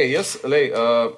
ok, jaz, lej, uh,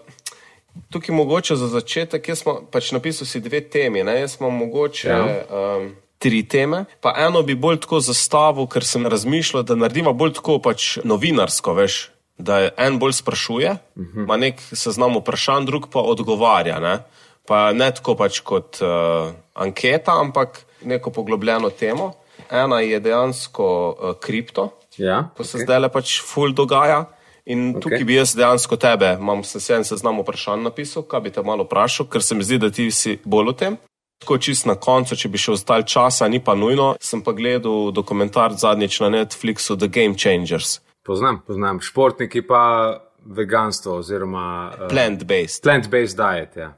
tukaj mogoče za začetek, jaz sem pač napisal si dve temi, ne? jaz imam mogoče. Ja. Um, Tri teme, pa eno bi bolj tako zastavil, ker sem razmišljal, da naredimo bolj tako pač novinarsko, veš, da je en bolj sprašuje, ima uh -huh. nek seznam vprašanj, drug pa odgovarja. Ne? Pa ne tako pač kot uh, anketa, ampak neko poglobljeno temo. Ena je dejansko uh, kripto, Ja, ko se ok. zdaj le pač ful dogaja. In Ok. tukaj bi jaz dejansko tebe, imam se en seznam vprašanj napisal, kaj bi te malo vprašal, ker se mi zdi, da ti si bolj o tem. Tako čist na koncu, če bi še ostal časa, ni pa nujno. Sem pa gledal dokumentar zadnjič na Netflixu The Game Changers, Poznam, poznam. Športniki pa veganstvo oziroma uh, plant-based. plant-based diet. Ja.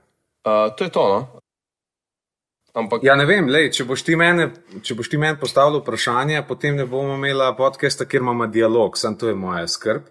Uh, to je to, no. Ampak Ja, ne vem, lej, če boš ti meni men meni postavil vprašanje, potem ne bomo imeli podcasta, kjer imamo dialog, sam to je moja skrb,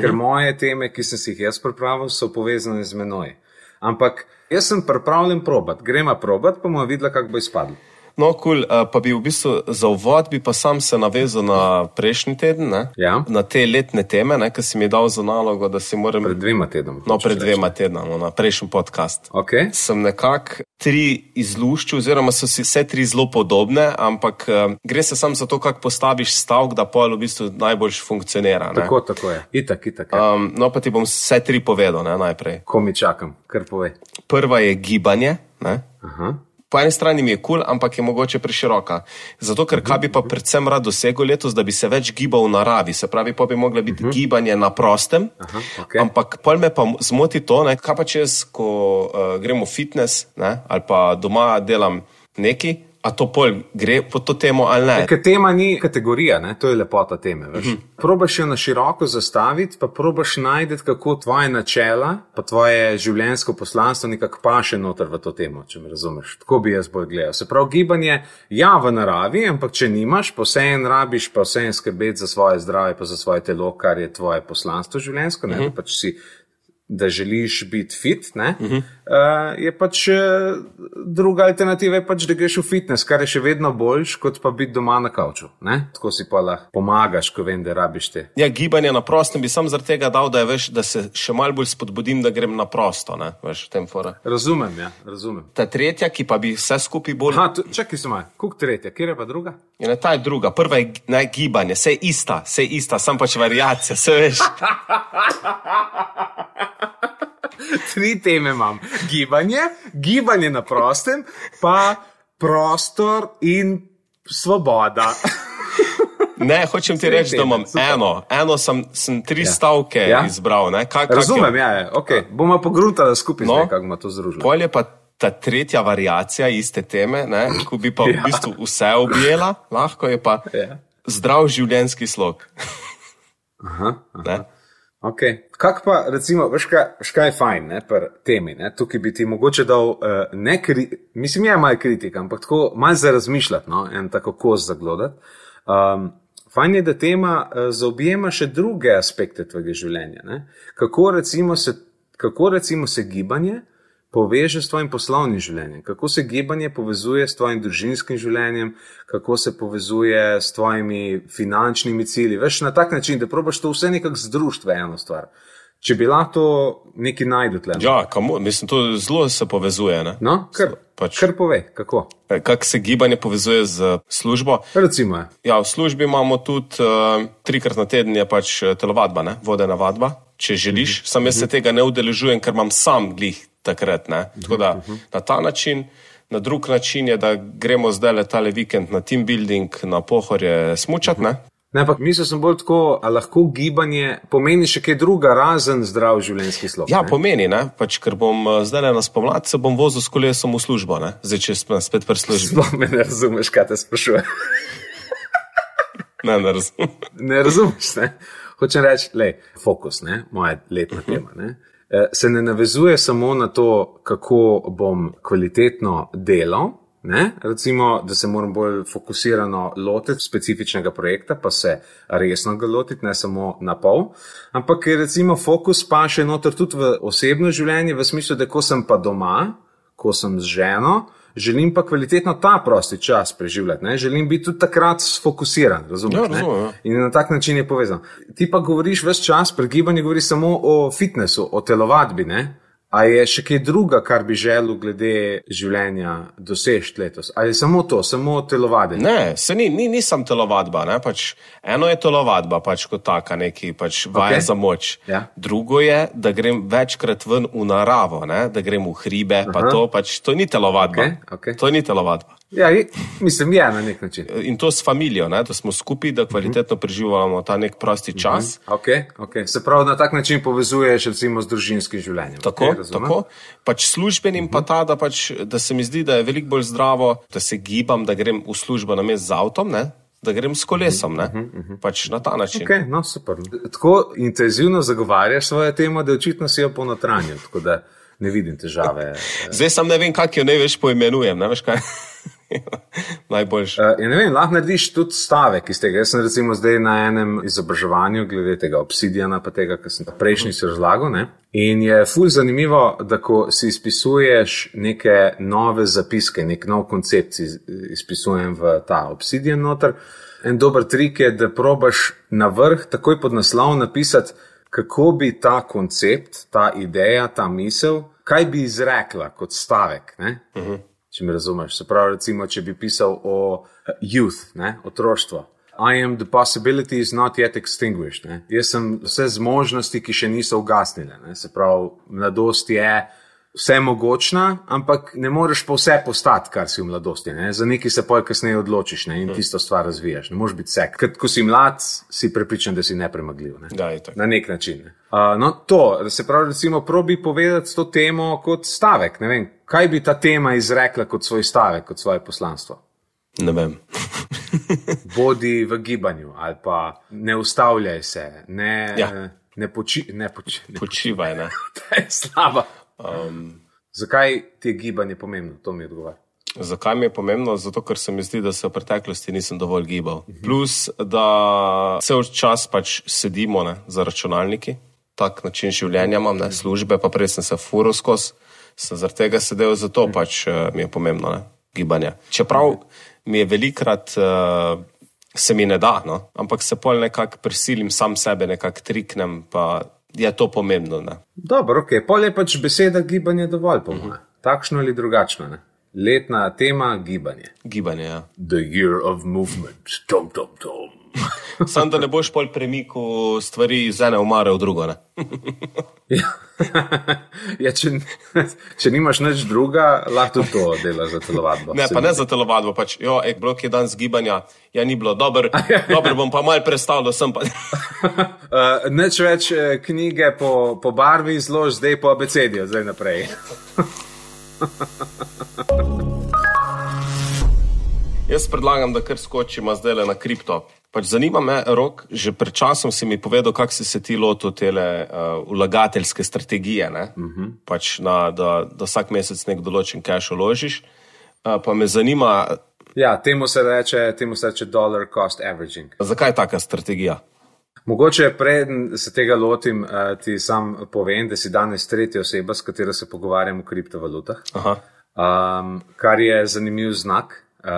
ker Mhm. moje teme, ki sem si jih jaz pripravil, so povezane z menoj. Ampak jaz sem pripravljen probat, gremo probat, pa bomo videli, kako bo izpadlo. No, kul, cool, uh, pa bi v bistvu za uvod bi pa sam se navezal na prejšnji teden, ne? Ja. na te letne teme, ki si mi dal za nalogo, da si moram. Pred dvema tednoma. No, pred dvema tednoma, na prejšnji podcast. Okay. Sem nekako tri izluščil, oziroma so si vse tri zelo podobne, ampak uh, gre se samo za to, kako postaviš stavek, da pol v bistvu najboljš funkcionira. ne. Tako, tako je. Itak, itak. Ja. Um, no, pa ti bom vse tri povedal ne, najprej. Ko mi čakam, kar pove. Prva je gibanje. Ne. Aha. Po eni strani mi je kul, cool, ampak je mogoče preširoka. Zato, ker kaj bi pa predvsem rad dosegel letos, da bi se več gibal v naravi, se pravi, pa bi moglo biti uh -huh. gibanje na prostem. Aha, okej. Ampak pol me pa zmoti to, ne, kaj pa če jaz, ko uh, gremo v fitness ne, ali pa doma delam neki, a to pol gre po to temo ali ne. Ker tema ni kategorija, ne? to je lepota teme. Mm -hmm. Probaš jo na široko zastaviti, pa probaš najti, kako tvoje načela, pa tvoje življenjsko poslanstvo nekako paše noter v to temo, če me razumeš. Tako bi jaz bolj gledal. Se pravi, gibanje, ja, v naravi, ampak če nimaš, pa vse en rabiš, pa vse en skrbeti za svoje zdravje, pa za svoje telo, kar je tvoje poslanstvo življenjsko, ne, mm -hmm. pač si. Da želiš biti fit, uh -huh. Uh, je pač uh, druga alternativa, je pač, da greš v fitness, kar je še vedno boljš, kot pa biti doma na kavču. Ne? Tako si pa lahko pomagaš, ko vem, da rabiš te. Ja, gibanje na prostem bi sam zaradi tega dal, da, veš, da se še malo bolj spodbudim, da grem na prosto. Ne, veš. Razumem, ja, razumem. Ta tretja, ki pa bi vse skupaj bolj. Tu- čakaj se malo, kuk tretja, kje je pa druga? Je ne, ta je druga, prva je naj gibanje, vse je ista, vse je ista, sam pač variacija, vse veš. Tri teme imam. Gibanje, gibanje na prostem, pa prostor in svoboda. Ne, hočem ti reči, da imam super. eno, eno sem, sem tri ja. stavke Ja. ja. izbral. ne, Kak, kak Razumem, je- ja, ja. Okay. bomo pogruntali skupaj, No. kako bomo to združili. Pol je pa ta tretja variacija iste teme, ne, ko bi pa v Ja. bistvu vse objela, lahko je pa Ja. zdrav življenjski slog. Aha, Ne. Okay. Kak pa, recimo, veš kaj, veš kaj je fajn, ne, pri temi, ne, tukaj bi ti mogoče dal, uh, ne, kri, mislim, je malo kritika, ampak tako malo za razmišljati, no, en tako kos zaglodati. Um, fajn je, da tema uh, zaobjema še druge aspekte tvojega življenja. Ne. Kako recimo se, kako recimo se gibanje poveže s tvojim poslovnim življenjem, kako se gibanje povezuje s tvojim družinskim življenjem, kako se povezuje s tvojimi finančnimi cilji. Veš na tak način, da probaš to vse nekako združiti v eno stvar. Če bi lahko to nekaj najdel tle. Ja, kamo, mislim, to zelo se povezuje. Ne? No, kar, Pač- kar pove, kako. Kako se gibanje povezuje z službo. Recimo, ja. Ja, v službi imamo tudi uh, trikrat na teden je pač eh, telovadba, ne? vodena vadba, če želiš. Sam jaz se tega ne udeležujem, ker imam sam glih takrat. Ne? Tako da na ta način. Na drug način je, da gremo zdaj le tale vikend na team building, na pohorje smučati. ne. Ne, ampak mislil sem bolj tako, a lahko gibanje pomeni še kaj druga, razen zdrav življenjski slog. Ja, ne? pomeni, ne? pač, ker bom eh, zdaj le na spomlad se bom vozil s kolesom v službo, ne? zdaj če sem spet pri službi. Sploh me ne razumeš, kaj te sprašuje. Ne, ne razumem. ne razumeš. Ne? Hočem reči, le, fokus, ne? moja letna tema. Ne? Eh, Se ne navezuje samo na to, kako bom kvalitetno delal, ne? recimo, da se moram bolj fokusirano lotiti specifičnega projekta, pa se resno ga lotiti, ne samo na pol. Ampak je recimo fokus pa še noter tudi v osebno življenje, v smislu, da ko sem pa doma, ko sem z ženo, želim pa kvalitetno ta prosti čas preživljati, ne? želim biti tudi takrat sfokusiran, razumete? Ja, razumem, ja. In na tak način je povezan. Ti pa govoriš ves čas, pri gibanju govoriš samo o fitnessu, o telovadbi. Ne? A je še kaj druga, kar bi želel glede življenja doseči letos? Ali je samo to, samo telovadjenje? Ne, se ni, ni, nisem telovadba. Ne? Pač eno je telovadba, pač kot taka, neki pač vaja Ok. za moč. Ja. Drugo je, da grem večkrat ven v naravo, ne? da grem v hribe. Pa to, pač, to ni telovadba. Ok, ok. To ni telovadba. Ja, mislim, je na nek način. In to s familijo, ne? da smo skupaj, da kvalitetno preživljamo ta nek prosti čas. Okay, okay. Se pravi, na tak način povezuješ recimo z družinskim življenjem. Tako, razumem. tako. Pač službenim pa ta, da, pač, da se mi zdi, da je veliko bolj zdravo, da se gibam, da grem v službo na mest z avtom, ne? da grem s kolesom. Ne? Pač na ta način. Okay, no, super. Tako intenzivno zagovarjaš svojo temo, da očitno si jo ponotranjil, ne vidim težave. Zdaj sem ne vem, kako jo ne veš poimenujem. Ne veš kaj? Najboljši. Uh, in ne vem, lahko narediš tudi stavek iz tega. Jaz sem recimo zdaj na enem izobraževanju glede tega obsidijana, pa tega, kar sem prejšnji si razlagal. Ne? In je fulj zanimivo, da ko si izpisuješ neke nove zapiske, nek nov koncept si izpisujem v ta obsidijan noter. En dober trik je, da probaš na vrh takoj pod naslov napisati, kako bi ta koncept, ta ideja, ta misel, kaj bi izrekla kot stavek. Uh -huh. Če me razumeš. Se pravi, recimo, če bi pisal o eh, youth, ne, otroštvo. I am the possibility is not yet extinguished. Ne. Jaz sem vse zmožnosti, ki še niso ugasnile. Ne. Se pravi, mladost je vse mogočna, ampak ne moreš pa vse postati, kar si v mladosti. Ne. Za nekaj se poj kasneje odločiš ne, in tisto stvar razvijaš. Ne moreš biti vse. Ker ko si mlad, si prepričan, da si nepremagljiv. Ne. Itak. Na nek način. Ne. Uh, no, to, se pravi, recimo, probi povedati to temo kot stavek. Ne vem, kaj bi ta tema izrekla kot svoj stavek, kot svoje poslanstvo. Ne vem. Bodi v gibanju, ali pa ne ustavljaj se, ne, Ja. ne poči. Ne poči ne, Počivaj. Ne? to je slaba. Um, Zakaj ti je gibanje pomembno? To mi odgovarja. Zakaj mi je pomembno? Zato, ker se mi zdi, da se v preteklosti nisem dovolj gibal. Plus, da cel čas pač sedimo ne, za računalniki, tak način življenja imam, ne, službe, pa prej sem se furo skozi, sem zaradi tega sedel, zato pač uh, mi je pomembno ne, gibanje. Čeprav mi je velikrat. Uh, Se mi ne da, no? ampak se pol nekako prisilim sam sebe, nekako triknem, pa je to pomembno. Ne? Dobro, ok, pol je pač beseda gibanje dovolj, po mojem. Takšno ali drugačno. Ne? Letna tema gibanje. Gibanje. Ja. The year of movement, tom, tom, tom. Sam da ne boš pol premikal stvari iz ene omare v drugo. Ja. ja, če, če nimaš nič druga, lahko tudi to delaš za telovadbo. Ne, pa ne za telovadbo, pač, jo, ek, blok je dan zgibanja, ja, ni bilo dobro, dobro bom pa mal predstavljal, sem pa. Uh, Neč več eh, knjige po, po barvi izlož, zdaj po abecedijo, zdaj naprej. Jaz predlagam, da kar skočimo zdaj na kripto. Pač zanima me, rok, že pred časom si mi povedal, kako si se ti lotil tele uh, vlagateljske strategije, uh -huh. pač na, da, da vsak mesec nek določen cash uložiš. Uh, pa me zanima, Ja, temu se reče, temu se reče dollar cost averaging. zakaj je taka strategija? Mogoče preden se tega lotim, uh, ti sam povem, da si danes tretja oseba, s katero se pogovarjam o kriptovalutah. Aha. Um, kar je zanimiv znak. Uh,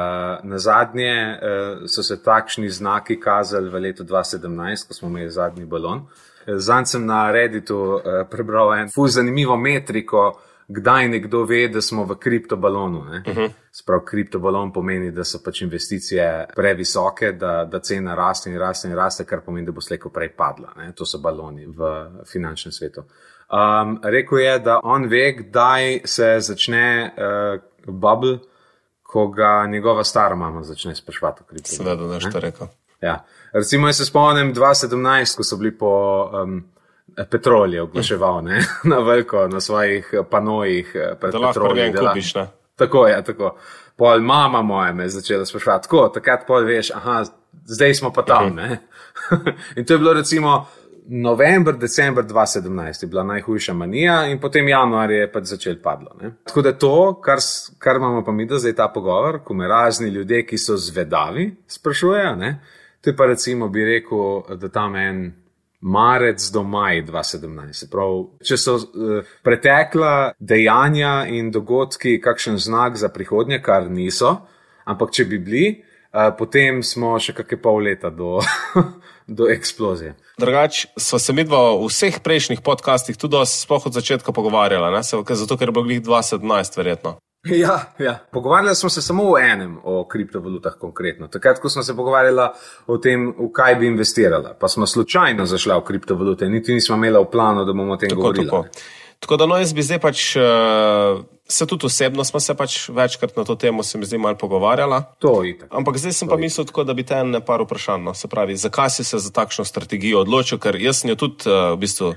na zadnje uh, so se takšni znaki kazali v letu 2017, ko smo imeli zadnji balon. Zanj sem na Redditu uh, prebral en fuz zanimivo metriko, kdaj nekdo ve, da smo v kriptobalonu. Uh -huh. Sprav kriptobalon pomeni, da so pač investicije previsoke, da, da cena raste in raste in raste, kar pomeni, da bo slejko prej padla. Ne? To so baloni v finančnem svetu. Um, rekel je, da on ve, kdaj se začne uh, bubble, ko ga njegova stara mama začne sprašvati o kriptovalutah. Seveda, da je to rekel. Ja. Recimo, jaz se spomnim 2017, ko so bili po um, petrolju oglaševal ne? na veliko, na svojih panojih eh, pred Da prven da kupiš, ne? Tako je, tako. Pol mama moja me je začela spraševati, tako, takrat pol veš, aha, zdaj smo pa tam. Ne? in to je bilo recimo november, december 2017, je bila najhujša manija in potem januar je pač začel padlo. Ne? Tako da to, kar, kar imamo pa mi da zdaj ta pogovor, ko me razni ljudje, ki so zvedavi, sprašujejo, ne? to je pa recimo bi rekel, da tam en marec do maj 2017. Prav, če so uh, pretekla dejanja in dogodki kakšen znak za prihodnje, kar niso, ampak če bi bili, uh, potem smo še kakšne pol leta do, do eksplozije. Drugač, smo se mi dva v vseh prejšnjih podcastih tudi sploh od začetka pogovarjala, ne? zato ker je bilo glih 2017, verjetno. Ja, ja. Pogovarjali smo se samo o enem, o kriptovalutah konkretno. Takrat, ko smo se pogovarjali o tem, v kaj bi investirala, pa smo slučajno zašli v kriptovalute, niti nismo imeli v planu, da bomo o tem tako, govorili. Tako. tako da, no, jaz bi zdaj pač. Uh, Se tudi osebno smo se pač večkrat na to temo, se mi zdi, malo pogovarjala. To je tako. Ampak zdaj sem to pa mislil tako, da bi te ene par vprašanj. No, se pravi, zakaj si se za takšno strategijo odločil? Ker jaz sem jo tudi uh, v bistvu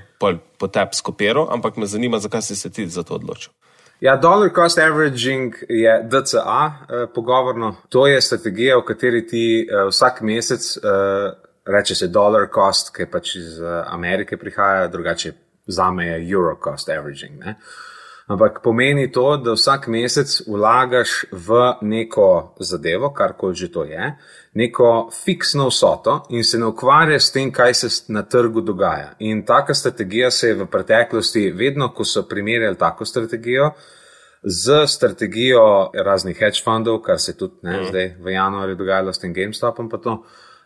po tebi skopiral, ampak me zanima, zakaj si se ti za to odločil. Ja, dollar cost averaging je DCA, eh, pogovorno. To je strategija, v kateri ti eh, vsak mesec eh, reče se dollar cost, ki pač iz eh, Amerike prihaja, drugače za me je euro cost averaging. Ne? Ampak pomeni to, da vsak mesec vlagaš v neko zadevo, karkoli že to je, neko fiksno vsoto in se ne ukvarja s tem, kaj se na trgu dogaja. In taka strategija se je v preteklosti, vedno, ko so primerjali tako strategijo, z strategijo raznih hedge fundov, kar se tudi ne, mm. zdaj v januarju dogajalo s tem GameStopom, to,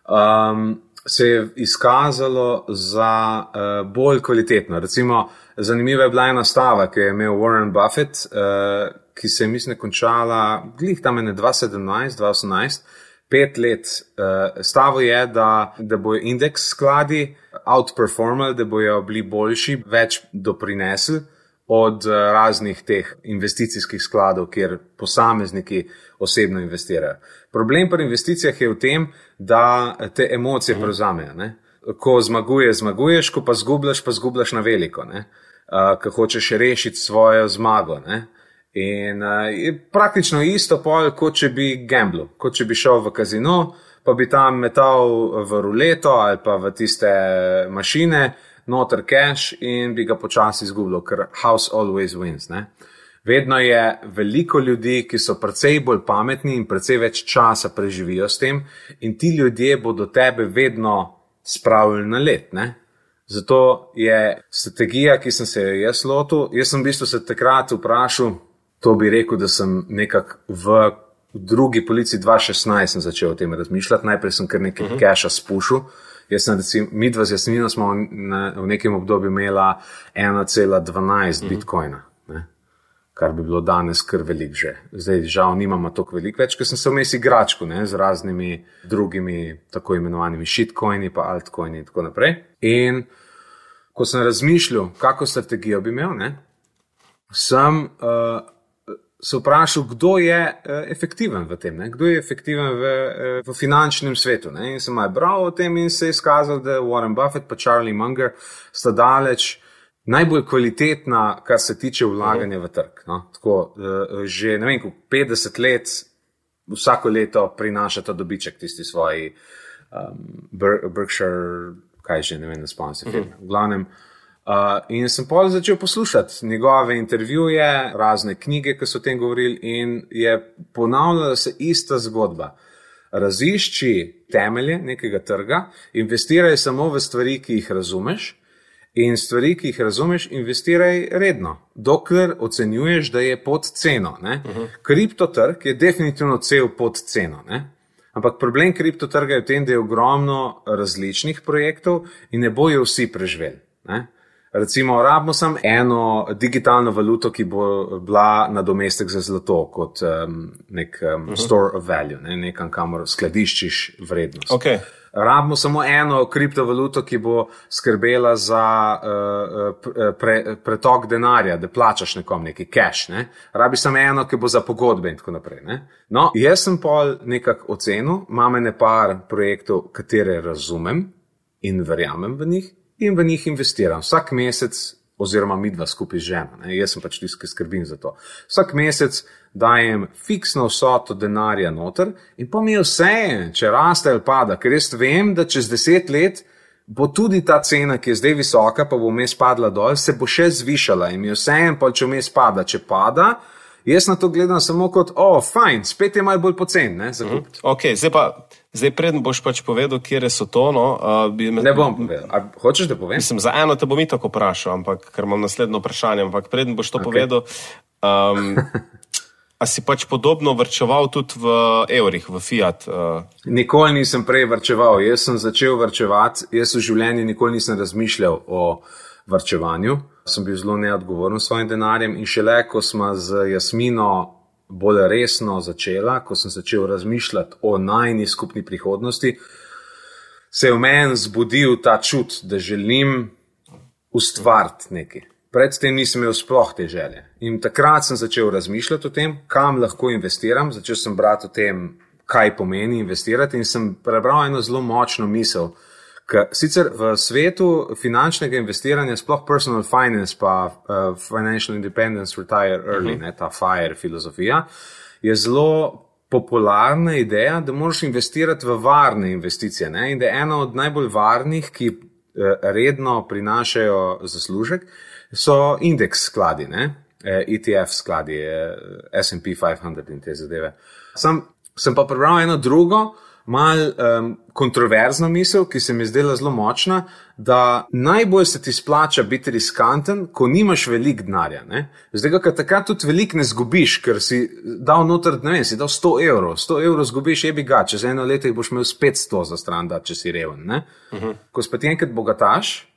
um, se je izkazalo za uh, bolj kvalitetno. Recimo, zanimiva je bila ena stava, ki je imel Warren Buffett, uh, ki se je, mislim, končala glih tam 2017-2018 pet let. Uh, stavo je, da, da bojo indeks skladi outperformali, da bojo bili boljši, več doprinesli od uh, raznih teh investicijskih skladov, kjer posamezniki osebno investirajo. Problem pri investicijah je v tem, da te emocije prevzamejo. Ne? Ko zmaguješ, zmaguješ, ko pa zgubljaš, pa zgubljaš na veliko. Uh, ko hočeš rešiti svojo zmago. Ne? In uh, je praktično isto pol, kot če bi gamblu, kot če bi šel v kazino, pa bi tam metal v ruleto ali pa v tiste mašine, noter cash in bi ga počasi izgubljal, ker house always wins. Ne? Vedno je veliko ljudi, ki so precej bolj pametni in precej več časa preživijo s tem, in ti ljudje bodo tebe vedno spravili na let. Ne? Zato je strategija, ki sem se jo jaz lotil. Jaz sem v bistvu se takrat vprašal, to bi rekel, da sem nekako v drugi policiji 2016 začel o tem razmišljati. Najprej sem kar nekaj uh mhm. -huh. keša spušil. Jaz sem, recimo, mi dva z jasmino smo na, v nekem obdobju imela 1,12 uh -huh. bitcoina. Kar bi bilo danes kar velik že. Zdaj, žal, nimamo toliko velik več, ker sem se vmes igračku ne, z raznimi drugimi, tako imenovanimi shitcoini, pa altcoini in tako naprej. In ko sem razmišljal, kako strategijo bi imel, ne, sem uh, se vprašal, kdo je uh, efektiven v tem, ne? kdo je efektiven v, uh, v finančnem svetu. Ne? In sem malo bral o tem in se je izkazal, da Warren Buffett in Charlie Munger sta daleč najbolj kvalitetna, kar se tiče vlaganja v trg. No? Tako, uh, že ne vem, 50 let, vsako leto prinašata dobiček tisti svoji um, Berkshire, kaj že ne vem, da spomnim se. Mhm. V glavnem. Uh, in sem pa začel poslušati njegove intervjuje, razne knjige, ki so o tem govorili, in je ponavljala se ista zgodba. Razišči temelje nekega trga, investiraj samo v stvari, ki jih razumeš, in stvari, ki jih razumeš, investiraj redno, dokler ocenjuješ, da je pod ceno. Uh mhm. -huh. Kriptotrg je definitivno cel pod ceno. Ne? Ampak problem kriptotrga je v tem, da je ogromno različnih projektov in ne bojo vsi preživeli. Ne? Recimo, rabimo samo eno digitalno valuto, ki bo bila nadomestek za zlato, kot um, nek um, uh mhm. -huh. store of value, ne, nekam, kamor skladiščiš vrednost. Okay. Rabimo samo eno kriptovaluto, ki bo skrbela za uh, pre, pretok denarja, da plačaš nekom neki cash. Ne? Rabi samo eno, ki bo za pogodbe in tako naprej. Ne? No, jaz sem pol nekako ocenil, imam ne par projektov, katere razumem in verjamem v njih in v njih investiram vsak mesec, oziroma mi dva skupaj z ženo. Ne? Jaz sem pač tisti, ki skrbim za to. Vsak mesec dajem fiksno vsoto denarja noter in pa mi je vse, če raste ali pada, ker jaz vem, da čez deset let. Bo tudi ta cena, ki je zdaj visoka, pa bo vmes padla dol, se bo še zvišala in mi vseeno, pa če vmes pada, če pada, jaz na to gledam samo kot, o, oh, fajn, spet je malo bolj pocen. Mm, ok, zdaj pa Zdaj, predem boš pač povedal, kje so to. No, uh, me, ne bom povedal. A hočeš, da povem? Mislim, za eno te bom i tako vprašal, ampak ker imam naslednjo vprašanje. Ampak predem boš to okay. povedal. Um, A si pač podobno vrčeval tudi v evrih, v Fiat? Uh... Nikoli nisem prej vrčeval. Jaz sem začel vrčevati, jaz v življenju nikoli nisem razmišljal o vrčevanju. Sem bil zelo neodgovoren s svojim denarjem in šele, ko smo z Jasmino bolj resno začela, ko sem začel razmišljati o najni skupni prihodnosti, se je v meni zbudil ta čut, da želim ustvariti nekaj predtem nisem imel sploh te želje. In takrat sem začel razmišljati o tem, kam lahko investiram, začel sem brati o tem, kaj pomeni investirati in sem prebral eno zelo močno misel. Sicer v svetu finančnega investiranja, sploh personal finance, pa uh, financial independence, retire early, uh mhm. -huh. ne, ta FIRE filozofija, je zelo popularna ideja, da moraš investirati v varne investicije. Ne, in da je ena od najbolj varnih, ki uh, redno prinašajo zaslužek, uh, so indeks skladi, ne? ETF skladi, SP 500 in te zadeve. Sem, sem pa prebral eno drugo, mal um, kontroverzno misel, ki se mi je zdela zelo močna, da najbolj se ti splača biti riskanten, ko nimaš veliko denarja. Zdaj, ker takrat tudi veliko ne zgubiš, ker si dal noter, ne vem, si dal 100 evrov, 100 evrov zgubiš, je bi ga, čez eno leto jih boš imel spet 100 za stran, da če si reven. Uh mhm. -huh. Ko spet enkrat bogataš,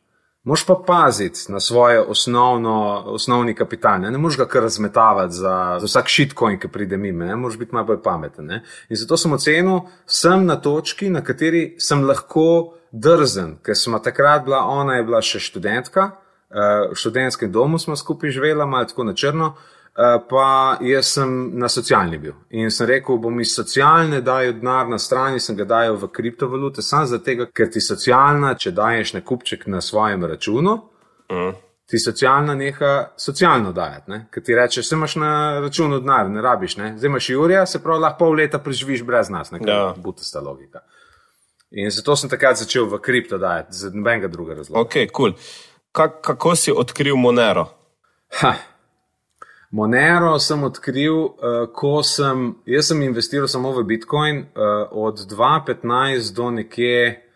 Moš pa paziti na svoje osnovno, osnovni kapital, ne, ne moš ga kar razmetavati za, za vsak shitcoin, ki pride mimo, ne moš biti malo bolj pameten. Ne. In zato sem ocenil, sem na točki, na kateri sem lahko drzen, ker smo takrat bila, ona je bila še študentka, eh, v študentskem domu smo skupaj živela, malo tako na črno. Eh, pa jaz sem na socialni bil. In sem rekel, bom iz socialne dajal denar na strani, sem ga dajal v kriptovalute, samo zato, ker ti socialna, če daješ na kupček na svojem računu, mm. ti socialna neha socialno dajati. Ker ti rečeš, se imaš na računu denar, ne rabiš, ne? zdaj imaš Jurija, se pravi, lahko pol leta preživiš brez nas, nekaj ja. butasta logika. In zato sem takrat začel v kripto dajati, z nobenega drugega razloga. Ok, kul. Cool. Kako si odkril Monero? Ha. Monero sem odkril, uh, ko sem, jaz sem investiral samo v Bitcoin uh, od 2015 do nekje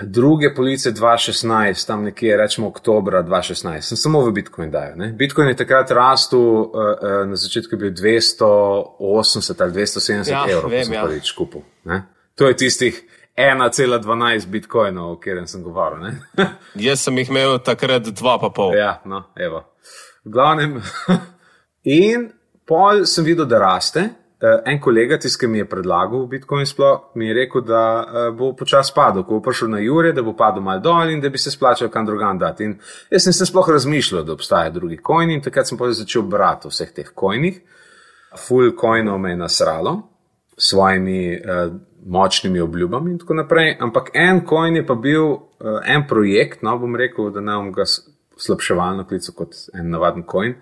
druge police 2016, tam nekje rečemo oktober 2016. Sem samo v Bitcoin dajal. Ne? Bitcoin je takrat rastel, uh, uh, na začetku je bil 280 ali 270 ja, evrov, vem, sem ja. prvič kupil. Ne? To je tistih 1,12 bitcoinov, o katerem sem govoril. jaz sem jih imel takrat 2,5. Ja, no, evo. V glavnem. in pol sem videl, da raste. Uh, en kolega, tisti, ki mi je predlagal Bitcoin, sploh, mi je rekel, da uh, bo počasi padel, ko bo prišel na Jure, da bo padel mal dol in da bi se splačal kam drugam dati. In jaz nisem sploh razmišljal, da obstajajo drugi kojni in takrat sem pa začel brati vseh teh kojnih. Full coinov me je nasralo s svojimi uh, močnimi obljubami in tako naprej. Ampak en kojn je pa bil uh, en projekt, no bom rekel, da ne bom ga slabševalno klical kot en navaden coin.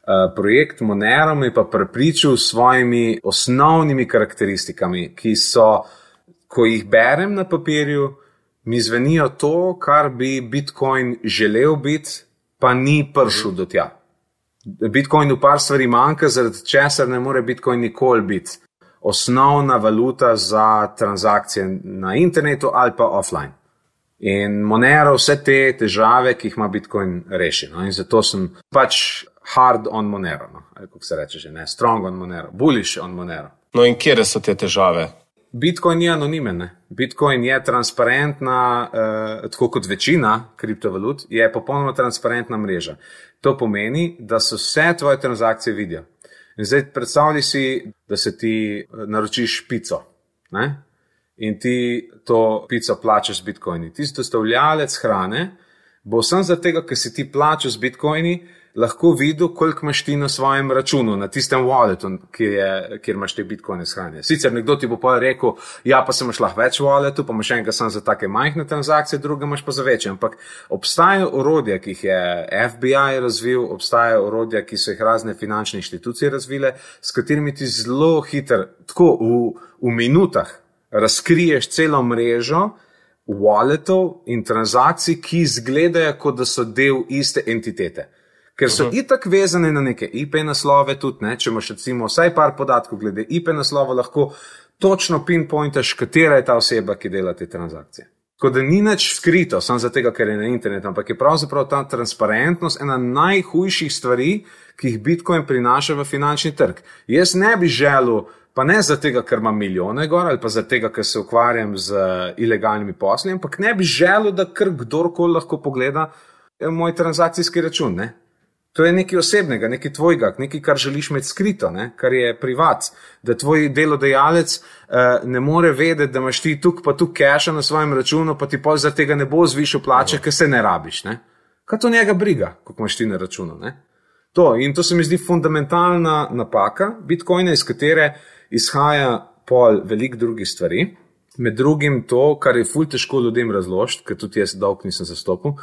Uh, projekt Monero me pa prepričal s svojimi osnovnimi karakteristikami, ki so, ko jih berem na papirju, mi zvenijo to, kar bi Bitcoin želel biti, pa ni prišel do tja. Bitcoin v par stvari manjka, zaradi česar ne more Bitcoin nikoli biti osnovna valuta za transakcije na internetu ali pa offline. In Monero vse te težave, ki jih ima Bitcoin, reši. No? In zato sem pač hard on Monero, no? kako se reče, že ne, strong on Monero, bullish on Monero. No in kje so te težave? Bitcoin ni anonimen, ne? Bitcoin je transparentna, eh, tako kot večina kriptovalut, je popolnoma transparentna mreža. To pomeni, da se vse tvoje transakcije vidijo. In zdaj predstavljaj si, da se ti eh, naročiš pico. Ne? In ti to pico plačaš z bitcoini. Tisti dostavljalec hrane bo sem zato, ker si ti plačal z bitcoini, lahko videl, koliko imaš ti na svojem računu, na tistem walletu, kjer, je, kjer imaš te bitcoine shranjene. Sicer nekdo ti bo pa rekel, ja, pa se imaš lahko več walletu, pa imaš enega samo za take majhne transakcije, druga imaš pa za večje. Ampak obstajajo orodja, ki jih je FBI razvil, obstajajo orodja, ki so jih razne finančne inštitucije razvile, s katerimi ti zelo hitro, tako v, v minutah, razkriješ celo mrežo walletov in transakcij, ki izgledajo, kot da so del iste entitete. Ker so uh -huh. itak vezane na neke IP naslove, tudi ne, če imaš recimo vsaj par podatkov glede IP naslova, lahko točno pinpointaš, katera je ta oseba, ki dela te transakcije. Tako da ni nič skrito, samo zato, ker je na internetu, ampak je pravzaprav ta transparentnost ena najhujših stvari, ki jih Bitcoin prinaša v finančni trg. Jaz ne bi želel, pa ne zato, ker imam milijone gor ali pa zato, ker se ukvarjam z ilegalnimi posli, ampak ne bi želel, da kar kdorkoli lahko pogleda eh, moj transakcijski račun. Ne? To je nekaj osebnega, nekaj tvojega, nekaj, kar želiš imeti skrito, ne? kar je privat. Da tvoj delodajalec uh, ne more vedeti, da imaš ti tukaj pa tukaj cache na svojem računu, pa ti pol za tega ne bo zvišal plače, ker se ne rabiš. Ne? Kaj to njega briga, kako imaš ti na računu? Ne? To, in to se mi zdi fundamentalna napaka Bitcoina, iz katere izhaja pol velik drugih stvari. Med drugim to, kar je ful težko ljudem razložiti, ker tudi jaz dolg nisem zastopil,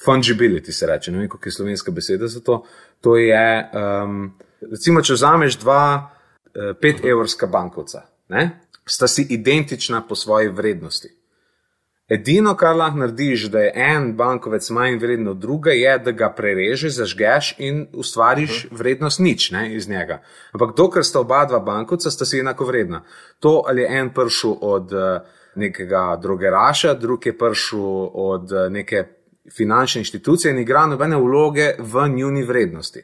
fungibility se reče, ne vem, kako je slovenska beseda za to. To je, um, recimo, če vzameš dva uh, pet evrska bankovca, ne, sta si identična po svoji vrednosti. Edino, kar lahko narediš, da je en bankovec manj vreden od druga, je, da ga prerežeš, zažgeš in ustvariš vrednost nič ne, iz njega. Ampak dokler sta oba dva bankovca, sta si enako vredna. To ali je en prišel od eh, nekega drugeraša, drug je prišel od eh, neke finančne inštitucije in igra nobene vloge v njuni vrednosti.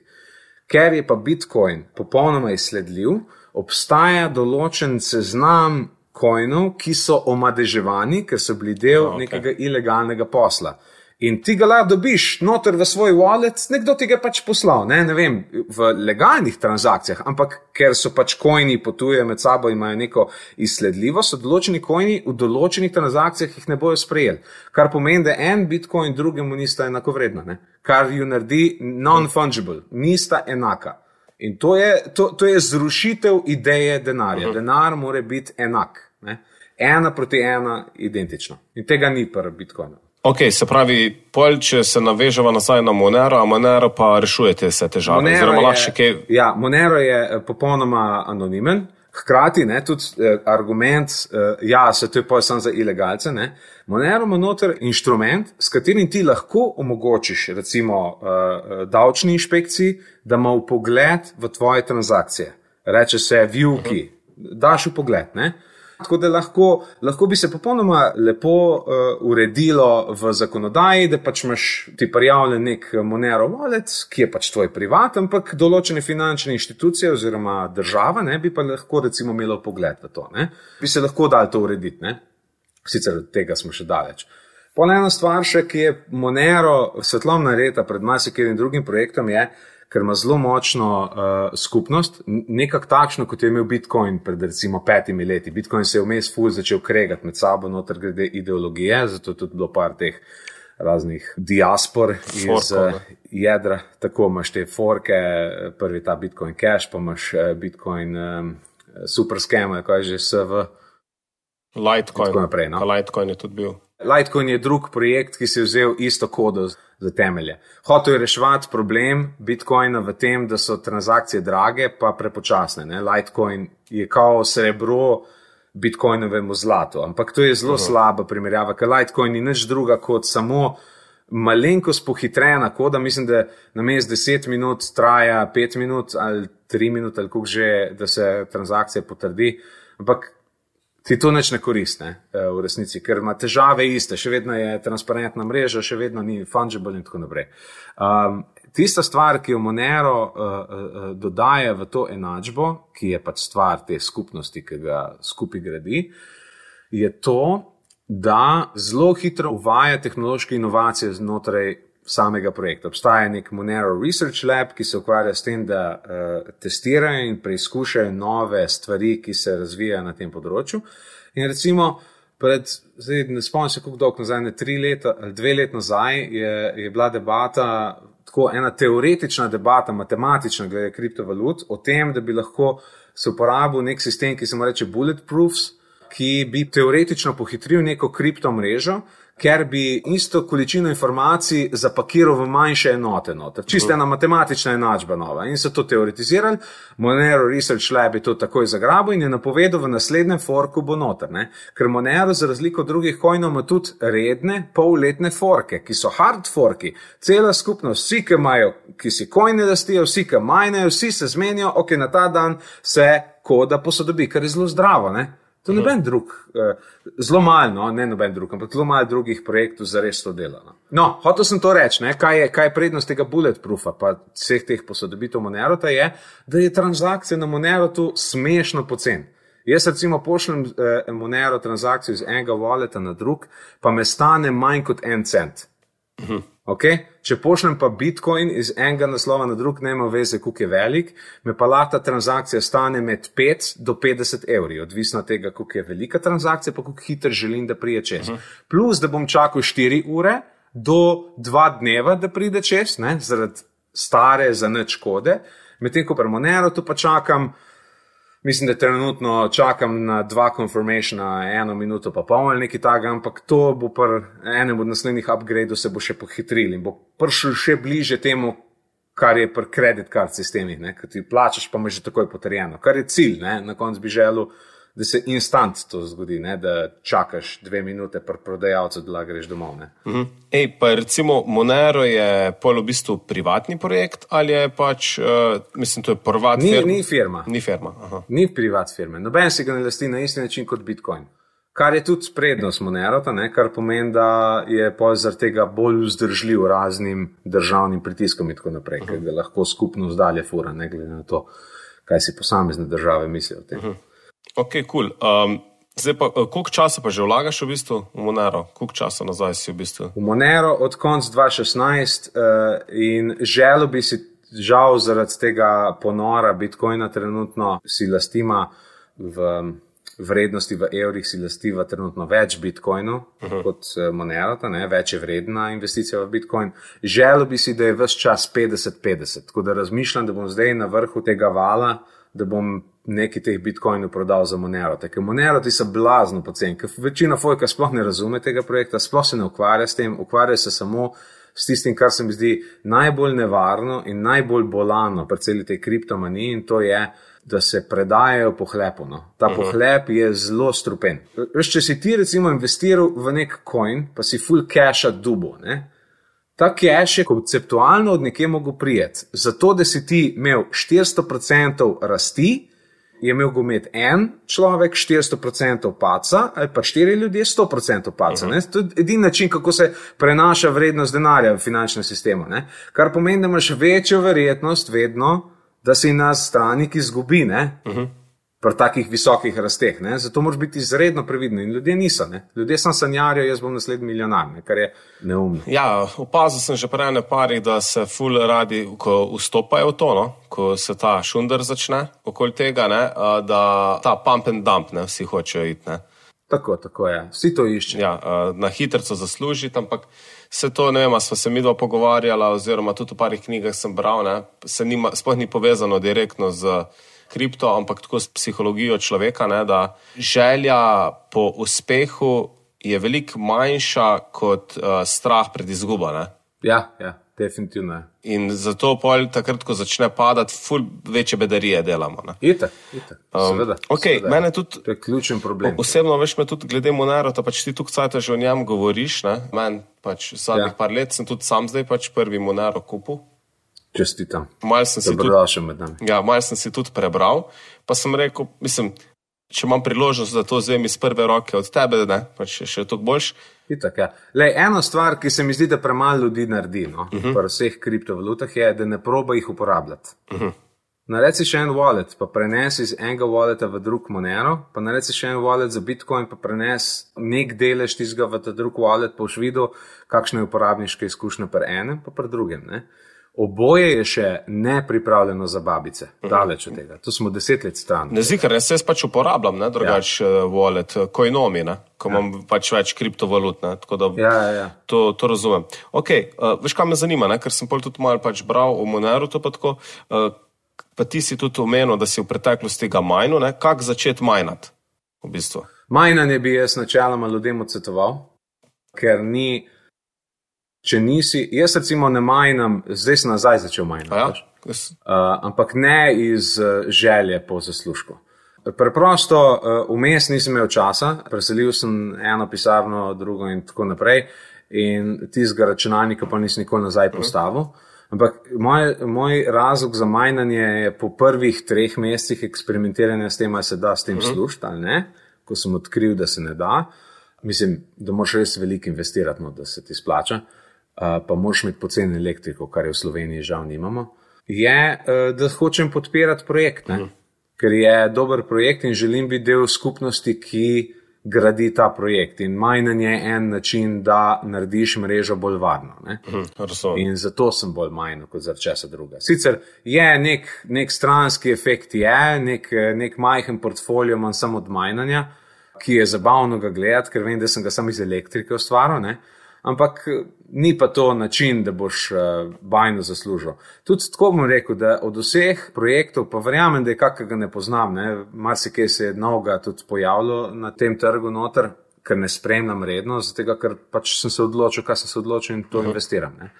Ker je pa Bitcoin popolnoma izsledljiv, obstaja določen seznam kojnov, ki so omadeževani, ker so bili del okay. nekega ilegalnega posla. In ti ga lahko dobiš noter v svoj wallet, nekdo ti ga pač poslal, ne, ne vem, v legalnih transakcijah, ampak ker so pač kojni potujejo med sabo in imajo neko izsledljivost, so določeni kojni v določenih transakcijah jih ne bojo sprejeli. Kar pomeni, da en bitcoin drugemu nista enako vredna, ne? kar ju naredi non-fungible, nista enaka. In to je, to, to je zrušitev ideje denarja. Uh -huh. Denar mora biti enak. Ne? Ena proti ena, identično. In tega ni pri Bitcoinu. Ok, se pravi, pol, če se navežemo nazaj na Monero, a Monero pa rešujete vse težave. Monero je, kaj... ja, Monero je eh, popolnoma anonimen. Hkrati ne, tudi eh, argument, eh, da se to je pa samo za ilegalce. Ne. Monero ima noter inštrument, s katerim ti lahko omogočiš, recimo, eh, davčni inšpekciji, da ima pogled v tvoje transakcije. Reče se, vijuki, daš v pogled. Ne. Tako da lahko, lahko bi se popolnoma lepo uh, uredilo v zakonodaji, da pač imaš ti prijavljen nek Monero wallet, ki je pač tvoj privat, ampak določene finančne inštitucije oziroma država ne, bi pa lahko recimo imelo pogled v to. Ne. Bi se lahko dal to urediti, ne. sicer od tega smo še daleč. Pol ena stvar še, ki je Monero svetlomna reta pred marsikirim drugim projektom, je, ker ima zelo močno uh, skupnost, nekako takšno, kot je imel Bitcoin pred recimo petimi leti. Bitcoin se je vmes ful začel kregati med sabo, noter glede ideologije, zato je tudi bilo par teh raznih diaspor iz uh, jedra. Tako imaš te forke, prvi ta Bitcoin Cash, pa imaš uh, Bitcoin um, super schema, kaj že SV. Litecoin. Naprej, no? Litecoin je tudi bil. Litecoin je drug projekt, ki si je vzel isto kodo za temelje. Hotel je reševati problem Bitcoina v tem, da so transakcije drage, pa prepočasne. Ne? Litecoin je kao srebro Bitcoinovemu zlatu, ampak to je zelo uh -huh. slaba primerjava, ker Litecoin ni nič druga kot samo malenkost pohitrena koda. Mislim, da na mest 10 minut traja 5 minut ali 3 minut ali kako že, da se transakcija potrdi. Ampak ti to neč ne koristi, ne, eh, v resnici, ker ima težave iste, še vedno je transparentna mreža, še vedno ni fungible in tako naprej. Um, tista stvar, ki jo Monero uh, uh, dodaja v to enačbo, ki je pač stvar te skupnosti, ki ga skupaj gradi, je to, da zelo hitro uvaja tehnološke inovacije znotraj samega projekta. Obstaja nek Monero Research Lab, ki se ukvarja s tem, da uh, testirajo in preizkušajo nove stvari, ki se razvijajo na tem področju. In recimo, pred, zdaj, ne spomnim se, kako dolgo nazaj, ne tri leta ali dve leti nazaj, je, je bila debata, tako ena teoretična debata, matematična, glede kriptovalut, o tem, da bi lahko se uporabil nek sistem, ki se mu reče Bulletproofs, ki bi teoretično pohitril neko kriptomrežo ker bi isto količino informacij zapakiral v manjše enote. Čisto ena matematična enačba nova. In so to teoretizirali, Monero Research Lab je to takoj zagrabil in je napovedal, v naslednjem forku bo noter. Ne? Ker Monero, za razliko od drugih kojnov, ima tudi redne polletne forke, ki so hard forki. Cela skupnost, vsi, ki imajo, ki si kojne lastijo, vsi, ki majnejo, vsi se zmenijo, ok, na ta dan se koda posodobi, kar je zelo zdravo. Ne? To noben drug, uh, zelo malo, no, ne noben drug, ampak zelo malo drugih projektov za res to dela. No, no hotel sem to reči, kaj je, kaj je prednost tega bulletproofa, pa vseh teh posodobitev Monerota, je, da je transakcija na Monerotu smešno pocen. Jaz recimo pošljem eh, Monero transakcijo iz enega waleta na drug, pa me stane manj kot en cent. Uh -huh. Okay? Če pošljem pa Bitcoin iz enega naslova na drug, nema veze, koliko je velik, me pa lahko ta transakcija stane med 5 do 50 evri, odvisno od tega, koliko je velika transakcija, pa koliko hitro želim, da prije čez. Uh -huh. Plus, da bom čakal 4 ure do 2 dneva, da pride čez, ne? zaradi stare, za neč škode, medtem ko pri Monero tu pa čakam. Mislim, da trenutno čakam na dva confirmationa, eno minuto, pa pol ali nekaj takega, ampak to bo pri enem od naslednjih upgradeov se bo še pohitril in bo prišel še bliže temu, kar je pri credit card sistemih, ki ti plačaš, pa imaš že takoj potrjeno, kar je cilj, ne? na koncu bi želel da se instant to zgodi, ne? da čakaš dve minute pri prodajalcu, da greš domov. Uh -huh. Ej, pa recimo Monero je pol v bistvu privatni projekt ali je pač, uh, mislim, to je prvat ni, firma? Ni firma. Ni firma. Ni privat firme. Noben si ga ne lasti na isti način kot Bitcoin. Kar je tudi prednost Monerota, ne? kar pomeni, da je zaradi tega bolj vzdržljiv raznim državnim pritiskom in tako naprej, uh -huh. ker ga lahko skupno zdalje fura, ne glede na to, kaj si posamezne države mislijo o tem. Uh -huh. Ok, kul. Cool. Um, zdaj pa, eh, koliko časa pa že vlagaš v bistvu v Monero? Koliko časa nazaj si v bistvu? V Monero od konca 2016 uh, in želel bi si, žal zaradi tega ponora Bitcoina trenutno si lastima v vrednosti v evrih, si lastiva trenutno več Bitcoinov uh -huh. kot uh, Monero, ne, več je vredna investicija v Bitcoin. Želel bi si, da je vse čas 50-50, tako da razmišljam, da bom zdaj na vrhu tega vala da bom nekaj teh bitcoinov prodal za Monero. Ker Monero ti so blazno poceni, ker večina fojka sploh ne razume tega projekta, sploh se ne ukvarja s tem, ukvarja se samo s tistim, kar se mi zdi najbolj nevarno in najbolj bolano pri celi tej kriptomaniji in to je, da se predajajo pohlepo. No. Ta uh -huh. pohlep je zelo strupen. Veš, če si ti recimo investiral v nek coin, pa si full cache dubo, ne? Ta cache je konceptualno od nekje mogo prijeti. Zato, da si ti imel 400% rasti, je imel go imeti en človek 400% paca, ali pa štiri ljudje 100% paca. Uh -huh. To je edini način, kako se prenaša vrednost denarja v finančnem sistemu. Ne? Kar pomeni, da imaš večjo verjetnost vedno, da si na strani, ki izgubi. Uh -huh pri takih visokih rasteh. Ne? Zato moraš biti izredno previden. In ljudje niso. Ne? Ljudje sem sanjarijo, jaz bom naslednji milijonar, ne? kar je neumno. Ja, opazil sem že prej na parih, da se ful radi, ko vstopajo v to, no? ko se ta šunder začne okoli tega, ne? da ta pump and dump, ne? vsi hočejo iti. Ne? Tako, tako je. Vsi to iščejo. Ja, na hitro zaslužiti, ampak se to, ne vem, smo se mi dva pogovarjala, oziroma tudi v parih knjigah sem bral, ne? se nima, sploh ni povezano direktno z kripto, ampak tako s psihologijo človeka, ne, da želja po uspehu je veliko manjša kot uh, strah pred izgubo. Ne. Ja, ja. Definitivno. In zato, pol, takrat, ko začne padati, ful večje bedarije delamo. Ite, ite. Seveda, um, okay, seveda. Mene tudi, to je ključen problem. Osebno, veš, me tudi glede Monero, pač ti tukaj že o njem govoriš. Meni pač zadnjih ja. par let sem tudi sam zdaj pač prvi Monero kupil. Čestitam. Mal sem, ja, mal sem si tudi prebral, pa sem rekel, mislim, če imam priložnost, da to vzem iz prve roke od tebe, da pa še, še to boljš. Itak, ja. Lej, ena stvar, ki se mi zdi, da premalo ljudi naredi no, uh -huh. pri vseh kriptovalutah, je, da ne proba jih uporabljati. Uh -huh. Nareci še en wallet, pa prenesi iz enega walleta v drug Monero, pa nareci še en wallet za Bitcoin, pa prenesi nek delež tistega v ta drug wallet, pa už videl, kakšne je uporabniške izkušnje pri enem, pa pri drugem. Ne? Oboje je še ne pripravljeno za babice, mhm. daleč od tega. To smo deset let stran. Ne zikar, jaz se pač uporabljam, ne drugače ja. uh, wallet, koinomi, ne, ko ja. imam pač več kriptovalut. Ne, tako da ja, ja, ja. To, to razumem. Ok, uh, veš, kaj me zanima, ne, ker sem pol tudi malo pač bral v Moneru, to pa tako. Uh, pa ti si tudi omenil, da si v preteklosti ga majnil, kako začeti majnati v bistvu. Majnanje bi jaz načeloma ljudem odsvetoval, ker ni. Če nisi, jaz recimo ne majnam, zdaj sem nazaj začel majnati. Ja? Uh, ampak ne iz uh, želje po zaslužku. Preprosto, uh, vmes nisem imel časa, preselil sem eno pisarno, drugo in tako naprej, in tistega računalnika pa nisem nikoli nazaj mhm. postavil. Ampak moj, moj razlog za majnanje je po prvih treh mesecih eksperimentiranja s tem, ali se da s tem mhm. služiti ali ne. ko sem odkril, da se ne da. Mislim, da moraš res veliko investirati, no, da se ti splača, uh, pa moraš imeti poceni elektriko, kar je v Sloveniji žal nimamo. Je, uh, da hočem podpirati projekt, uh -huh. ker je dober projekt in želim biti del skupnosti, ki gradi ta projekt. In majnanje je en način, da narediš mrežo bolj varno. Uh, in zato sem bolj majhen kot za česa druga. Sicer je nek, nek stranski efekt, je nek, nek majhen portfolio, manj samo od majnanja, ki je zabavno ga gledati, ker vem, da sem ga samo iz elektrike ustvaril ampak eh, ni pa to način, da boš uh, bajno zaslužil. Tudi tako bom rekel, da od vseh projektov, pa verjamem, da je kakega ne poznam, ne? marsikaj se je novega tudi pojavilo na tem trgu noter, ker ne spremljam redno, zato ker pač sem se odločil, kaj sem se odločil in to uh -huh. investiram. Ne?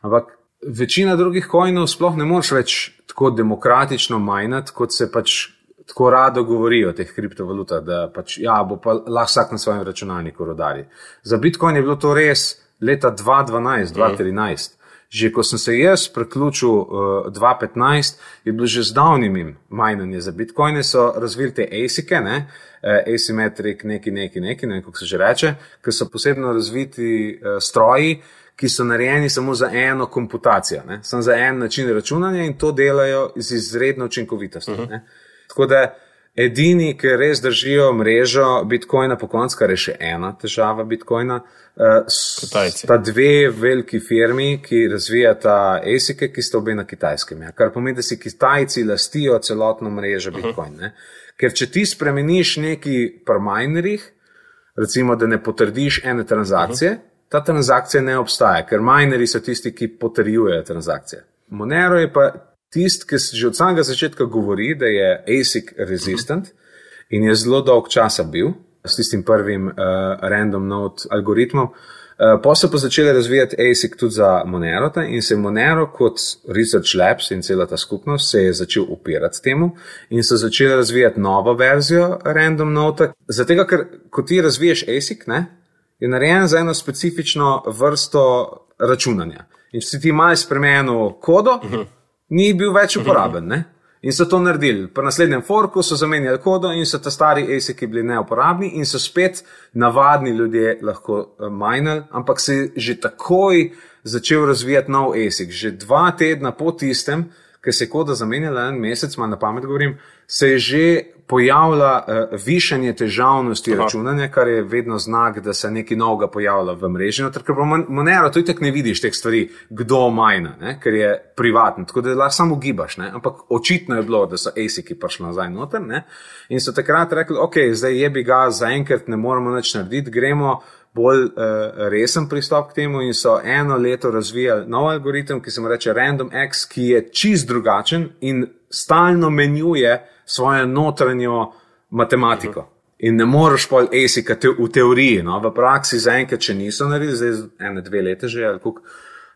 Ampak večina drugih kojnov sploh ne moreš več tako demokratično majnati, kot se pač tako rado govori o teh kriptovalutah, da pač, ja, bo pa lahko vsak na svojem računalniku rodali. Za Bitcoin je bilo to res leta 2012, 2013. Že ko sem se jaz preključil uh, 2015, je bilo že zdavnim majnanje za Bitcoine, so razvili te ASIC-e, ne? uh, asymmetric, neki, neki, neki, ne kako se že reče, ki so posebno razviti uh, stroji, ki so narejeni samo za eno komputacijo, samo za en način računanja in to delajo z izredno učinkovitostjo. Uh -huh. Tako da edini, ki res držijo mrežo Bitcoina, po koncu, kar je še ena težava Bitcoina, uh, sta dve veliki firmi, ki razvijata ASIC-e, ki sta obe na kitajskem. Ja. Kar pomeni, da si Kitajci lastijo celotno mrežo Bitcoin. Uh -huh. Ker če ti spremeniš neki pri minerjih, recimo, da ne potrdiš ene transakcije, uh -huh. ta transakcija ne obstaja, ker minerji so tisti, ki potrjujejo transakcije. Monero je pa tisti, ki že od samega začetka govori, da je ASIC resistant -huh. in je zelo dolg časa bil s tistim prvim uh, random node algoritmom. Uh, pa so pa začeli razvijati ASIC tudi za Monero in se Monero kot Research Labs in cela ta skupnost se je začel upirati temu in so začeli razvijati novo verzijo random node. Zato, ker ko ti razviješ ASIC, ne, je narejen za eno specifično vrsto računanja. In če si ti malo spremenil kodo, uh -huh ni bil več uporaben. Ne? In so to naredili. Po naslednjem forku so zamenjali kodo in so ta stari ASIC bili neuporabni in so spet navadni ljudje lahko uh, minjali, ampak se je že takoj začel razvijati nov ASIC. Že dva tedna po tistem, ki se je koda zamenjala, en mesec, manj na pamet govorim, se je že pojavlja uh, višanje težavnosti Aha. računanja, kar je vedno znak, da se nekaj novega pojavlja v mreži. No, ker pa Monero, tu tako ne vidiš teh stvari, kdo majna, ne? ker je privatno, tako da lahko samo gibaš. Ne? Ampak očitno je bilo, da so ASIC-i prišli nazaj noter ne? in so takrat rekli, ok, zdaj je bi ga zaenkrat ne moremo več narediti, gremo. Bolj uh, resen pristop k temu, in so eno leto razvijali nov algoritem, ki se mu reče Random X, ki je čist drugačen in stalno menjuje uh, svojo notranjo matematiko. In ne moreš pol esikati v teoriji, no? v praksi zaenkrat, če niso naredili, zdaj ene dve lete že ali kako.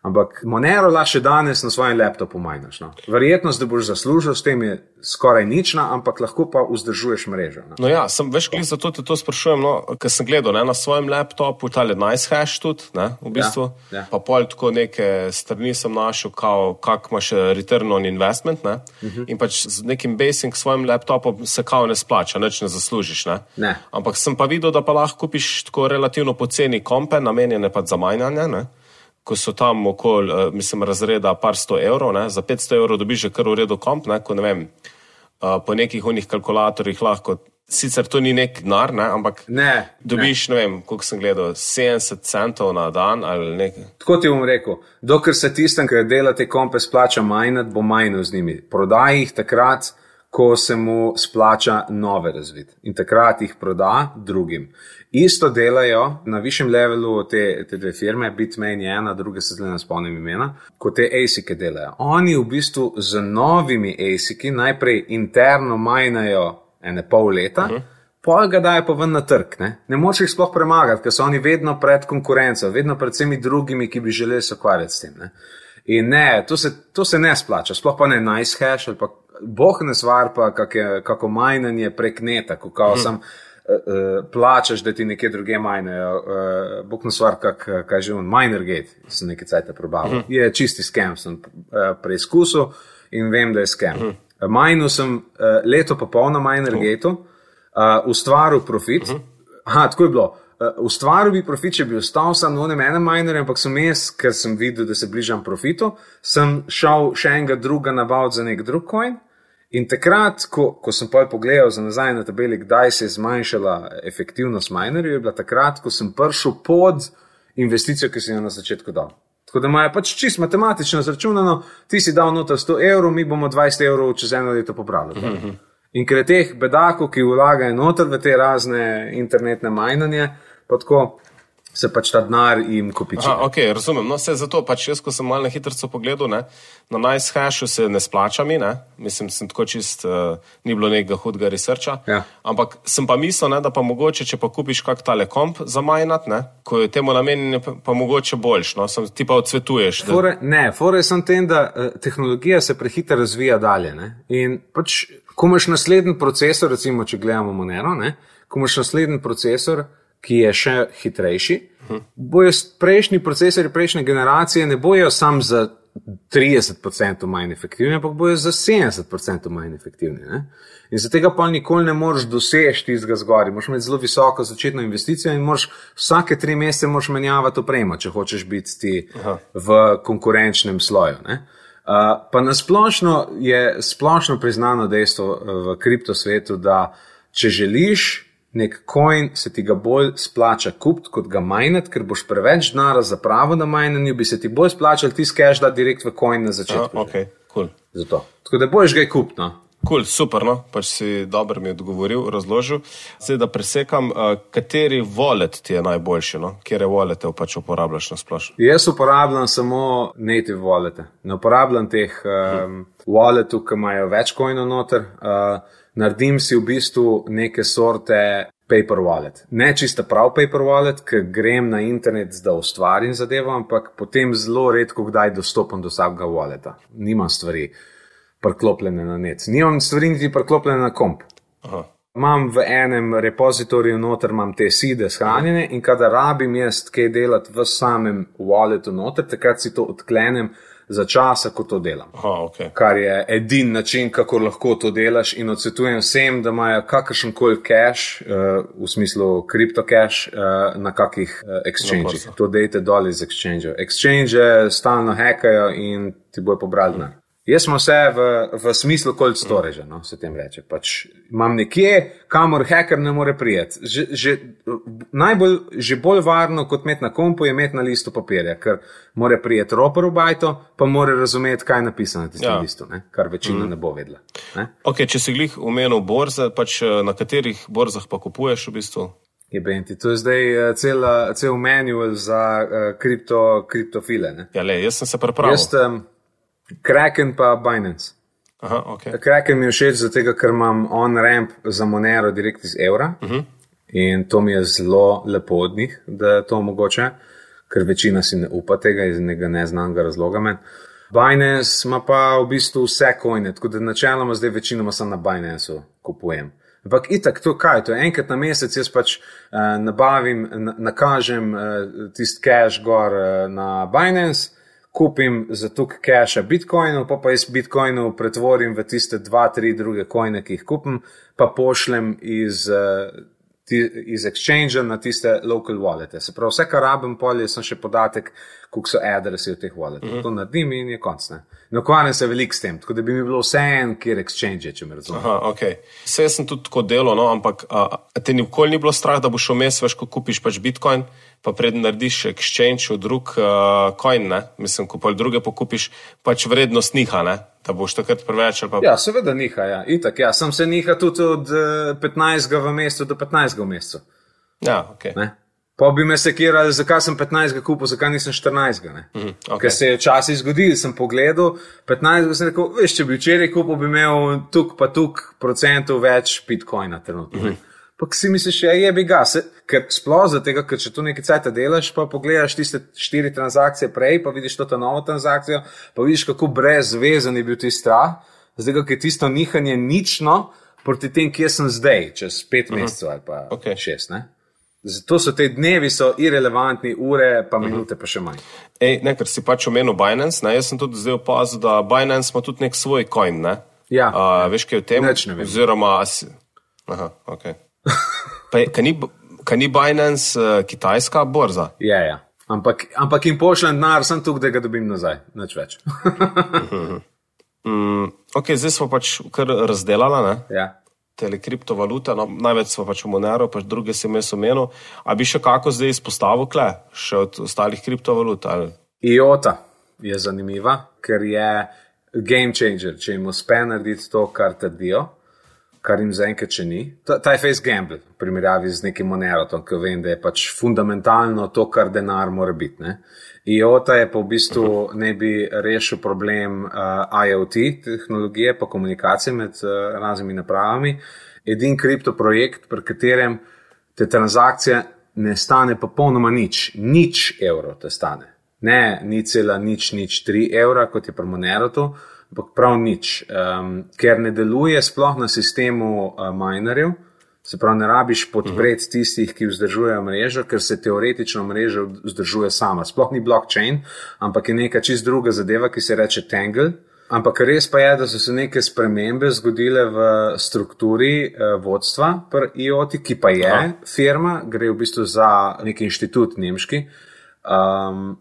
Ampak Monero lahko še danes na svojem laptopu majnaš. No. Verjetnost, da boš zaslužil s tem, je skoraj nična, ampak lahko pa vzdržuješ mrežo. No, no ja, sem več klik zato te to sprašujem, no, ker sem gledal ne, na svojem laptopu, ta je nice hash tudi, ne, v bistvu. Ja, ja. Pa pol tako neke strani sem našel, kao, kak imaš return on investment. Ne, uh mhm. -huh. In pač z nekim basic svojim laptopom se kao ne splača, neč ne zaslužiš. Ne. Ne. Ampak sem pa videl, da pa lahko kupiš tako relativno poceni kompe, namenjene pa za majnanje ko so tam okoli, uh, mislim, razreda par sto evrov, ne? za 500 evrov dobiš že kar v redu komp, ne? ko ne vem, uh, po nekih unih kalkulatorjih lahko. Sicer to ni nek denar, ne? ampak ne, dobiš, ne, ne vem, koliko sem gledal, 70 centov na dan ali nekaj. Tako ti bom rekel, dokler se tistem, ki dela te kompe, splača majnat, bo majnil z njimi. Prodaj jih takrat, ko se mu splača nove razvid in takrat jih proda drugim. Isto delajo na višjem levelu te, te dve firme, Bitmain je ena, druga se zdaj ne spomnim imena, kot te ASIC-e delajo. Oni v bistvu z novimi ASIC-i najprej interno majnajo ene pol leta. Uh mhm. -huh. Pol ga dajo pa ven na trg. Ne, ne moč jih sploh premagati, ker so oni vedno pred konkurenco, vedno pred vsemi drugimi, ki bi želeli se ukvarjati s tem. Ne. In ne, to se, to se ne splača, sploh pa ne nice hash ali pa boh ne stvar, pa kako majnanje prek neta, kako kao uh -huh. sem. Uh, plačaš, da ti nekje druge majnejo, uh, bog na stvar, kak, kaj že on, Minergate, sem nekaj cajt prebral. Uh -huh. Je čisti skem, sem uh, preizkusil in vem, da je skem. Uh -huh. Majnil sem uh, leto pa pol na Minergateu, uh -huh. uh, ustvaril profit. Uh -huh. Aha, tako je bilo. Uh, ustvaril bi profit, če bi ostal samo na enem enem minerju, ampak sem jaz, ker sem videl, da se bližam profitu, sem šel še enega druga nabaviti za nek drug coin. In takrat, ko, ko sem pa pogledal za nazaj na tabeli, kdaj se je zmanjšala efektivnost minerjev, je bila takrat, ko sem prišel pod investicijo, ki sem jo na začetku dal. Tako da imajo pač čist matematično zračunano, ti si dal noter 100 evrov, mi bomo 20 evrov čez eno leto popravili. Uh -huh. In ker je teh bedakov, ki vlagajo noter v te razne internetne majnanje, pa tako se pač ta denar jim kopiči. Aha, okay, razumem. No, zato pač jaz, ko sem malo na hitro pogledal, ne, na najshashu se ne splača mi, ne. mislim, sem tako čist, uh, ni bilo nekega hudega researcha. Ja. Ampak sem pa mislil, ne, da pa mogoče, če pa kupiš kak telekom za majnat, ne, ko je temu namenjen, pa, pa mogoče boljš, no, sem, ti pa odsvetuješ. Da... Fore, ne, fore je sem tem, da uh, tehnologija se prehiter razvija dalje. Ne. In pač, ko imaš naslednji procesor, recimo, če gledamo Monero, ne, ko imaš naslednji procesor, ki je še hitrejši. Bojo prejšnji procesori, prejšnje generacije ne bojo samo za 30% manj efektivni, ampak bojo za 70% manj efektivni. Ne? In za tega pa nikoli ne moreš doseči tistega zgori. Moš imeti zelo visoko začetno investicijo in moš vsake tri mesece menjavati opremo, če hočeš biti ti Aha. v konkurenčnem sloju. Ne? Uh, pa nasplošno je splošno priznano dejstvo v kriptosvetu, da če želiš nek coin se ti ga bolj splača kupiti, kot ga majnati, ker boš preveč denara za pravo na majnanju, bi se ti bolj splačal ti skeš da direkt v coin na začetku. Uh, okay, cool. Tako da boš ga kupiti. No? Cool, super, no? pač si dobro mi odgovoril, razložil. Zdaj, da presekam, uh, kateri wallet ti je najboljši, no? kje wallete pač uporabljaš na splošno? Jaz uporabljam samo native wallete. Ne uporabljam teh um, walletov, ki imajo več coinov noter. Uh, naredim si v bistvu neke sorte paper wallet. Ne čisto prav paper wallet, ker grem na internet, da ustvarim zadevo, ampak potem zelo redko kdaj dostopam do vsakega walleta. Nimam stvari priklopljene na net, nimam stvari niti priklopljene na komp. Aha. Imam v enem repozitoriju noter, imam te side shranjene in kadar rabim jaz kaj delati v samem walletu noter, takrat si to odklenem za časa, ko to delam. Aha, okay. Kar je edini način, kako lahko to delaš. In odsvetujem vsem, da imajo kakršen koli cache, uh, v smislu kriptocache, uh, na kakih uh, exchangeh. To dejte dol iz exchange. Exchange stalno hekajo in ti bojo pobrali denar. Jaz smo vse v, v smislu cold storage, no, se tem reče. Pač imam nekje, kamor hacker ne more prijeti. Že, že, najbolj, že bolj varno kot imeti na kompu je imeti na listu papirja, ker mora prijeti roper v bajto, pa mora razumeti, kaj je napisano na tistem ja. listu, ne, kar večina mm. ne bo vedela. Ne. Okay, če si glih umenil borze, pač eh, na katerih borzah pa kupuješ v bistvu? Je Benti. To je zdaj uh, cel, cel manual za uh, kripto, kriptofile. Ja, le, jaz sem se pripravil. Jaz, um, Kraken pa Binance. Aha, okay. Kraken mi je všeč zato, ker imam on-ramp za Monero direkt iz evra uh mhm. -huh. in to mi je zelo lepo od njih, da je to mogoče, ker večina si ne upa tega iz nekega neznanega razloga. Men. Binance ima pa v bistvu vse kojne, tako da načeloma zdaj večinoma sem na Binanceu kupujem. Ampak itak, to kaj, to je enkrat na mesec, jaz pač uh, nabavim, na, nakažem uh, tisti cash gor uh, na Binance kupim za tuk cache bitcoinov, pa pa iz bitcoinov pretvorim v tiste dva, tri druge coine, ki jih kupim, pa pošljem iz, uh, iz exchange na tiste local wallete. Se pravi, vse, kar rabim, polje, sem še podatek, koliko so adresi v teh walletih. Mm -hmm. To naredim in je konc. Ne ukvarjam se veliko s tem, tako da bi mi bilo vse en, kjer exchange, če me razumete. Okay. Vse sem tudi tako delo, no, ampak a, te nikoli ni bilo strah, da boš vmes, veš, ko kupiš pač bitcoin pa predem narediš exchange v drug uh, coin, ne? mislim, ko pa druge pokupiš, pač vrednost niha, ne? da boš takrat preveč. Pa... Ja, seveda niha, ja. Itak, ja. sem se niha tudi od uh, eh, 15. v mesecu do 15. v mesecu. Ja, ok. Ne? Pa bi me sekirali, zakaj sem 15. kupil, zakaj nisem 14. Mm, okay. Ker se je včasih zgodil, sem pogledal 15. sem rekel, veš, če bi včeraj kupil, bi imel tuk pa tuk procentov več bitcoina trenutno. Mm -hmm. Pa si misliš, ja, je bi ga, se, ker sploh za tega, ker če tu nekaj cajt delaš, pa pogledaš tiste štiri transakcije prej, pa vidiš to novo transakcijo, pa vidiš, kako brezvezen je bil ti strah, zdaj, ker je tisto nihanje nično proti tem, kje sem zdaj, čez pet uh mhm. -huh. mesecev ali pa okay. šest. Ne? Zato so te dnevi so irrelevantni, ure pa mhm. minute, uh -huh. pa še manj. Ej, ne, ker si pač omenil Binance, ne? jaz sem tudi zdaj opazil, da Binance ima tudi nek svoj coin. Ne? Ja, uh, veš, kaj je v tem? Ne, ne vem. Oziroma, Aha, ok. Kaj ni, kaj ni Binance uh, kitajska borza? Ja, ja. Ampak, ampak jim pošljem denar, sem tukaj, da ga dobim nazaj, nič več. Mm, ok, zdaj smo pač kar razdelali ja. tele kriptovalute, no, največ smo pač v Monero, pač druge sem jaz omenil. A bi še kako zdaj izpostavil, kle, še od ostalih kriptovalut? Ali? IOTA je zanimiva, ker je game changer, če jim uspe narediti to, kar trdijo, kar jim zaenkrat še ni. Ta, ta je face gamble, v primerjavi z nekim Monerotom, ki vem, da je pač fundamentalno to, kar denar mora biti. Ne? IOTA je pa v bistvu ne bi rešil problem uh, IoT tehnologije, pa komunikacije med uh, raznimi napravami. Edin kriptoprojekt, pri katerem te transakcije ne stane popolnoma nič, nič evrov te stane. Ne, ni cela nič, nič tri evra, kot je pri Monerotu, ampak prav nič, um, ker ne deluje sploh na sistemu uh, minerjev. Se pravi, ne rabiš podpreti tistih, ki vzdržujejo mrežo, ker se teoretično mreža vzdržuje sama. Sploh ni blockchain, ampak je neka čist druga zadeva, ki se reče Tangle. Ampak res pa je, da so se neke spremembe zgodile v strukturi eh, vodstva pri IOT, ki pa je Aha. firma, gre v bistvu za neki inštitut nemški. Um,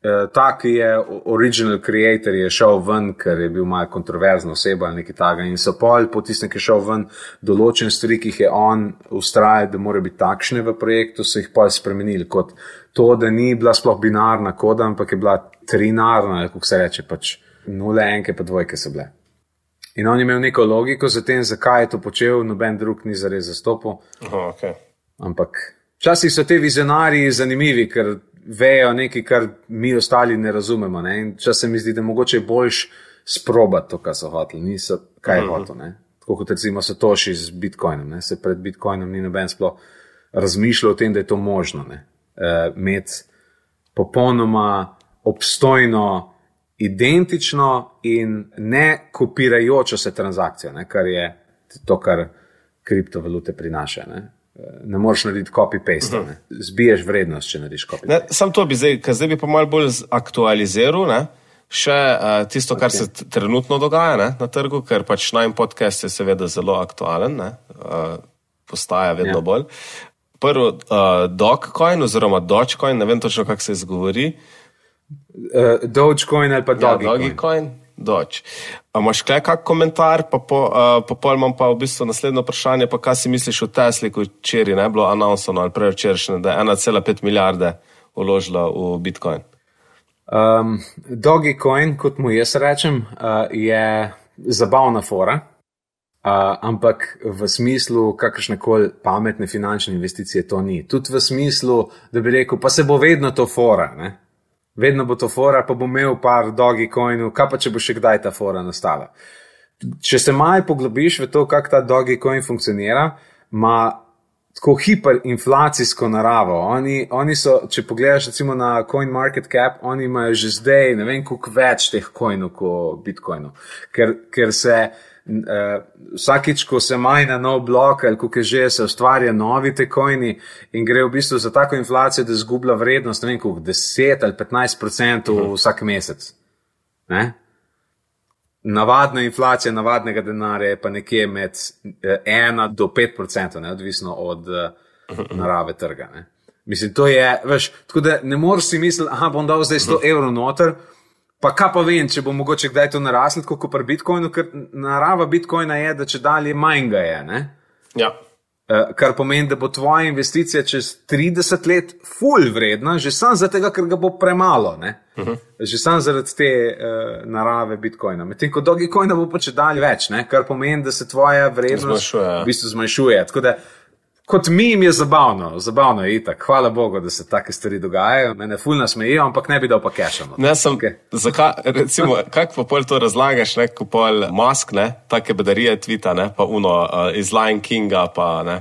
Ta, ki je original creator, je šel ven, ker je bil malo kontroverzna oseba ali nekaj takega. In so pol, po tistem, ki je šel ven, določene stvari, ki jih je on ustrajal, da morajo biti takšne v projektu, so jih pol spremenili. Kot to, da ni bila sploh binarna koda, ampak je bila trinarna, kako se reče, pač nule, enke, pa dvojke so bile. In on je imel neko logiko za tem, zakaj je to počel, noben drug ni zares zastopil. Aha, okay. Ampak včasih so te vizionarji zanimivi, ker vejo nekaj, kar mi ostali ne razumemo. Ne? In Včasih se mi zdi, da mogoče je boljš sprobati to, kar so hoteli, niso kaj je hotel. Ne? Tako kot recimo se toši z Bitcoinom. Ne? Se pred Bitcoinom ni noben sploh razmišljal o tem, da je to možno. Uh, Imeti popolnoma obstojno, identično in ne kopirajočo se transakcijo, ne? kar je to, kar kriptovalute prinaša. Ne, ne moreš narediti copy-paste, ne. zbiješ vrednost, če narediš copy-paste. Sam to bi zdaj, ker zdaj bi pa malo bolj aktualiziral. Ne? Še uh, tisto, kar okay. se t- trenutno dogaja ne, na trgu, ker pač najmen podcast je seveda zelo aktualen, ne, uh, postaja vedno Ja. ja. bolj. Prvo, uh, Dogecoin oziroma Dogecoin, ne vem točno, kako se izgovori. Uh, Dogecoin ali pa Ja, Dogecoin. Doge. A imaš kaj kak komentar, pa po, uh, po pol imam pa v bistvu naslednje vprašanje, pa kaj si misliš o Tesli, ko včeraj ne bilo announceno ali prevčerajšnje, da je 1,5 milijarde vložila v Bitcoin. Um, Dogecoin, kot mu jaz rečem, uh, je zabavna fora, uh, ampak v smislu kakršne koli pametne finančne investicije to ni. Tudi v smislu, da bi rekel, pa se bo vedno to fora. Ne? Vedno bo to fora, pa bo imel par Dogecoinov, kaj pa če bo še kdaj ta fora nastala. Če se malo poglobiš v to, kako ta Dogecoin funkcionira, ima tako hiperinflacijsko naravo. Oni, oni so, če pogledaš recimo na CoinMarketCap, oni imajo že zdaj ne vem koliko več teh coinov kot Bitcoinov. Ker, ker se uh, vsakič, ko se majna nov blok ali kako že, se ustvarja novi te coini in gre v bistvu za tako inflacijo, da zgublja vrednost, ne vem koliko, 10 ali 15 odstotkov vsak mesec. Ne? Navadna inflacija navadnega denarja je pa nekje med 1 do 5 odstotkov, odvisno od uh, narave trga. Ne. Mislim, to je, veš, tako da ne moreš si misliti, da bom dal zdaj 100 evrov noter, pa kaj pa vem, če bo mogoče kdaj to naraslo, kot pri Bitcoinu, ker narava Bitcoina je, da če dalje manj ga je. Ne. Ja. Uh, kar pomeni, da bo tvoja investicija čez 30 let full vredna, že sam zato, ker ga bo premalo. Uh -huh. Že sam zaradi te uh, narave Bitcoina. Medtem ko Dogecoina bo pa če dalje več, ne? kar pomeni, da se tvoja vrednost Zmanjšuje, ja. v bistvu zmanjšuje. Tako da, kot mim je zabavno, zabavno je itak. Hvala Bogu, da se take stvari dogajajo. Mene ful nasmejijo, ampak ne bi dal pa kešano. Ne, sem, okay. zakaj, recimo, kako pa pol to razlagaš, ne, ko pol mask, ne, take bedarije tvita, ne, pa uno uh, iz Lion Kinga, pa ne,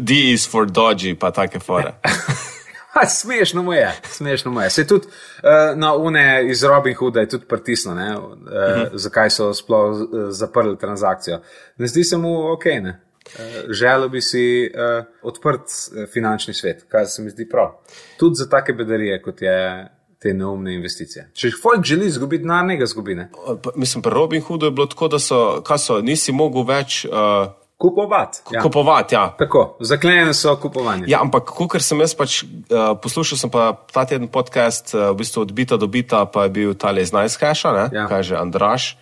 D is for Dodgy, pa take fore. Ha, smešno mu je, smešno mu je. Se tudi uh, na une iz Robin Hooda je tudi pritisnilo, uh, uh -huh. zakaj so sploh uh, zaprli transakcijo. Ne zdi se mu ok. Ne? Uh, želel bi si uh, odprt uh, finančni svet, kar se mi zdi prav. Tudi za take bedarije, kot je te neumne investicije. Če folk želi izgubiti denar, ne ga zgubi. Ne? Mislim, pri Robin Hoodu je bilo tako, da so, so, nisi mogel več uh, Kupovati. Ja. kupovati. Ja. Tako, zaklenjene so kupovanje. Ja, ampak, ker sem jaz pač uh, poslušal, sem pa ta teden podcast, uh, v bistvu od bita do bita, pa je bil tale iz Najskeša, ne, Ja. kaže Andraš.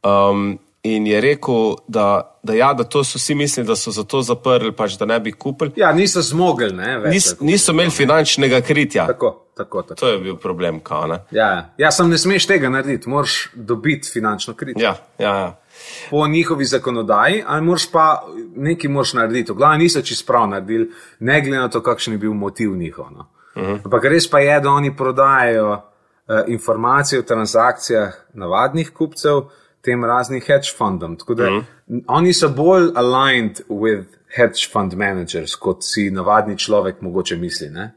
Um, in je rekel, da, da, ja, da to so vsi mislili, da so zato zaprli, pač, da ne bi kupili. Ja, niso zmogli, ne? Več, Nis, niso imeli finančnega kritja. Tako, tako, tako. To je bil problem, kao, ne? Ja, ja. sem ne smeš tega narediti, moraš dobiti finančno kritje. Ja, ja, ja. Po njihovi zakonodaji, ali moraš pa nekaj moraš narediti. V glavi niso čisto prav naredili, ne glede na to, kakšen je bil motiv njihov. No. Uh -huh. Ampak res pa je, da oni prodajajo uh, informacije o transakcijah navadnih kupcev tem raznim hedge fundom. Tako da uh -huh. oni so bolj aligned with hedge fund managers, kot si navadni človek mogoče misli. Ne?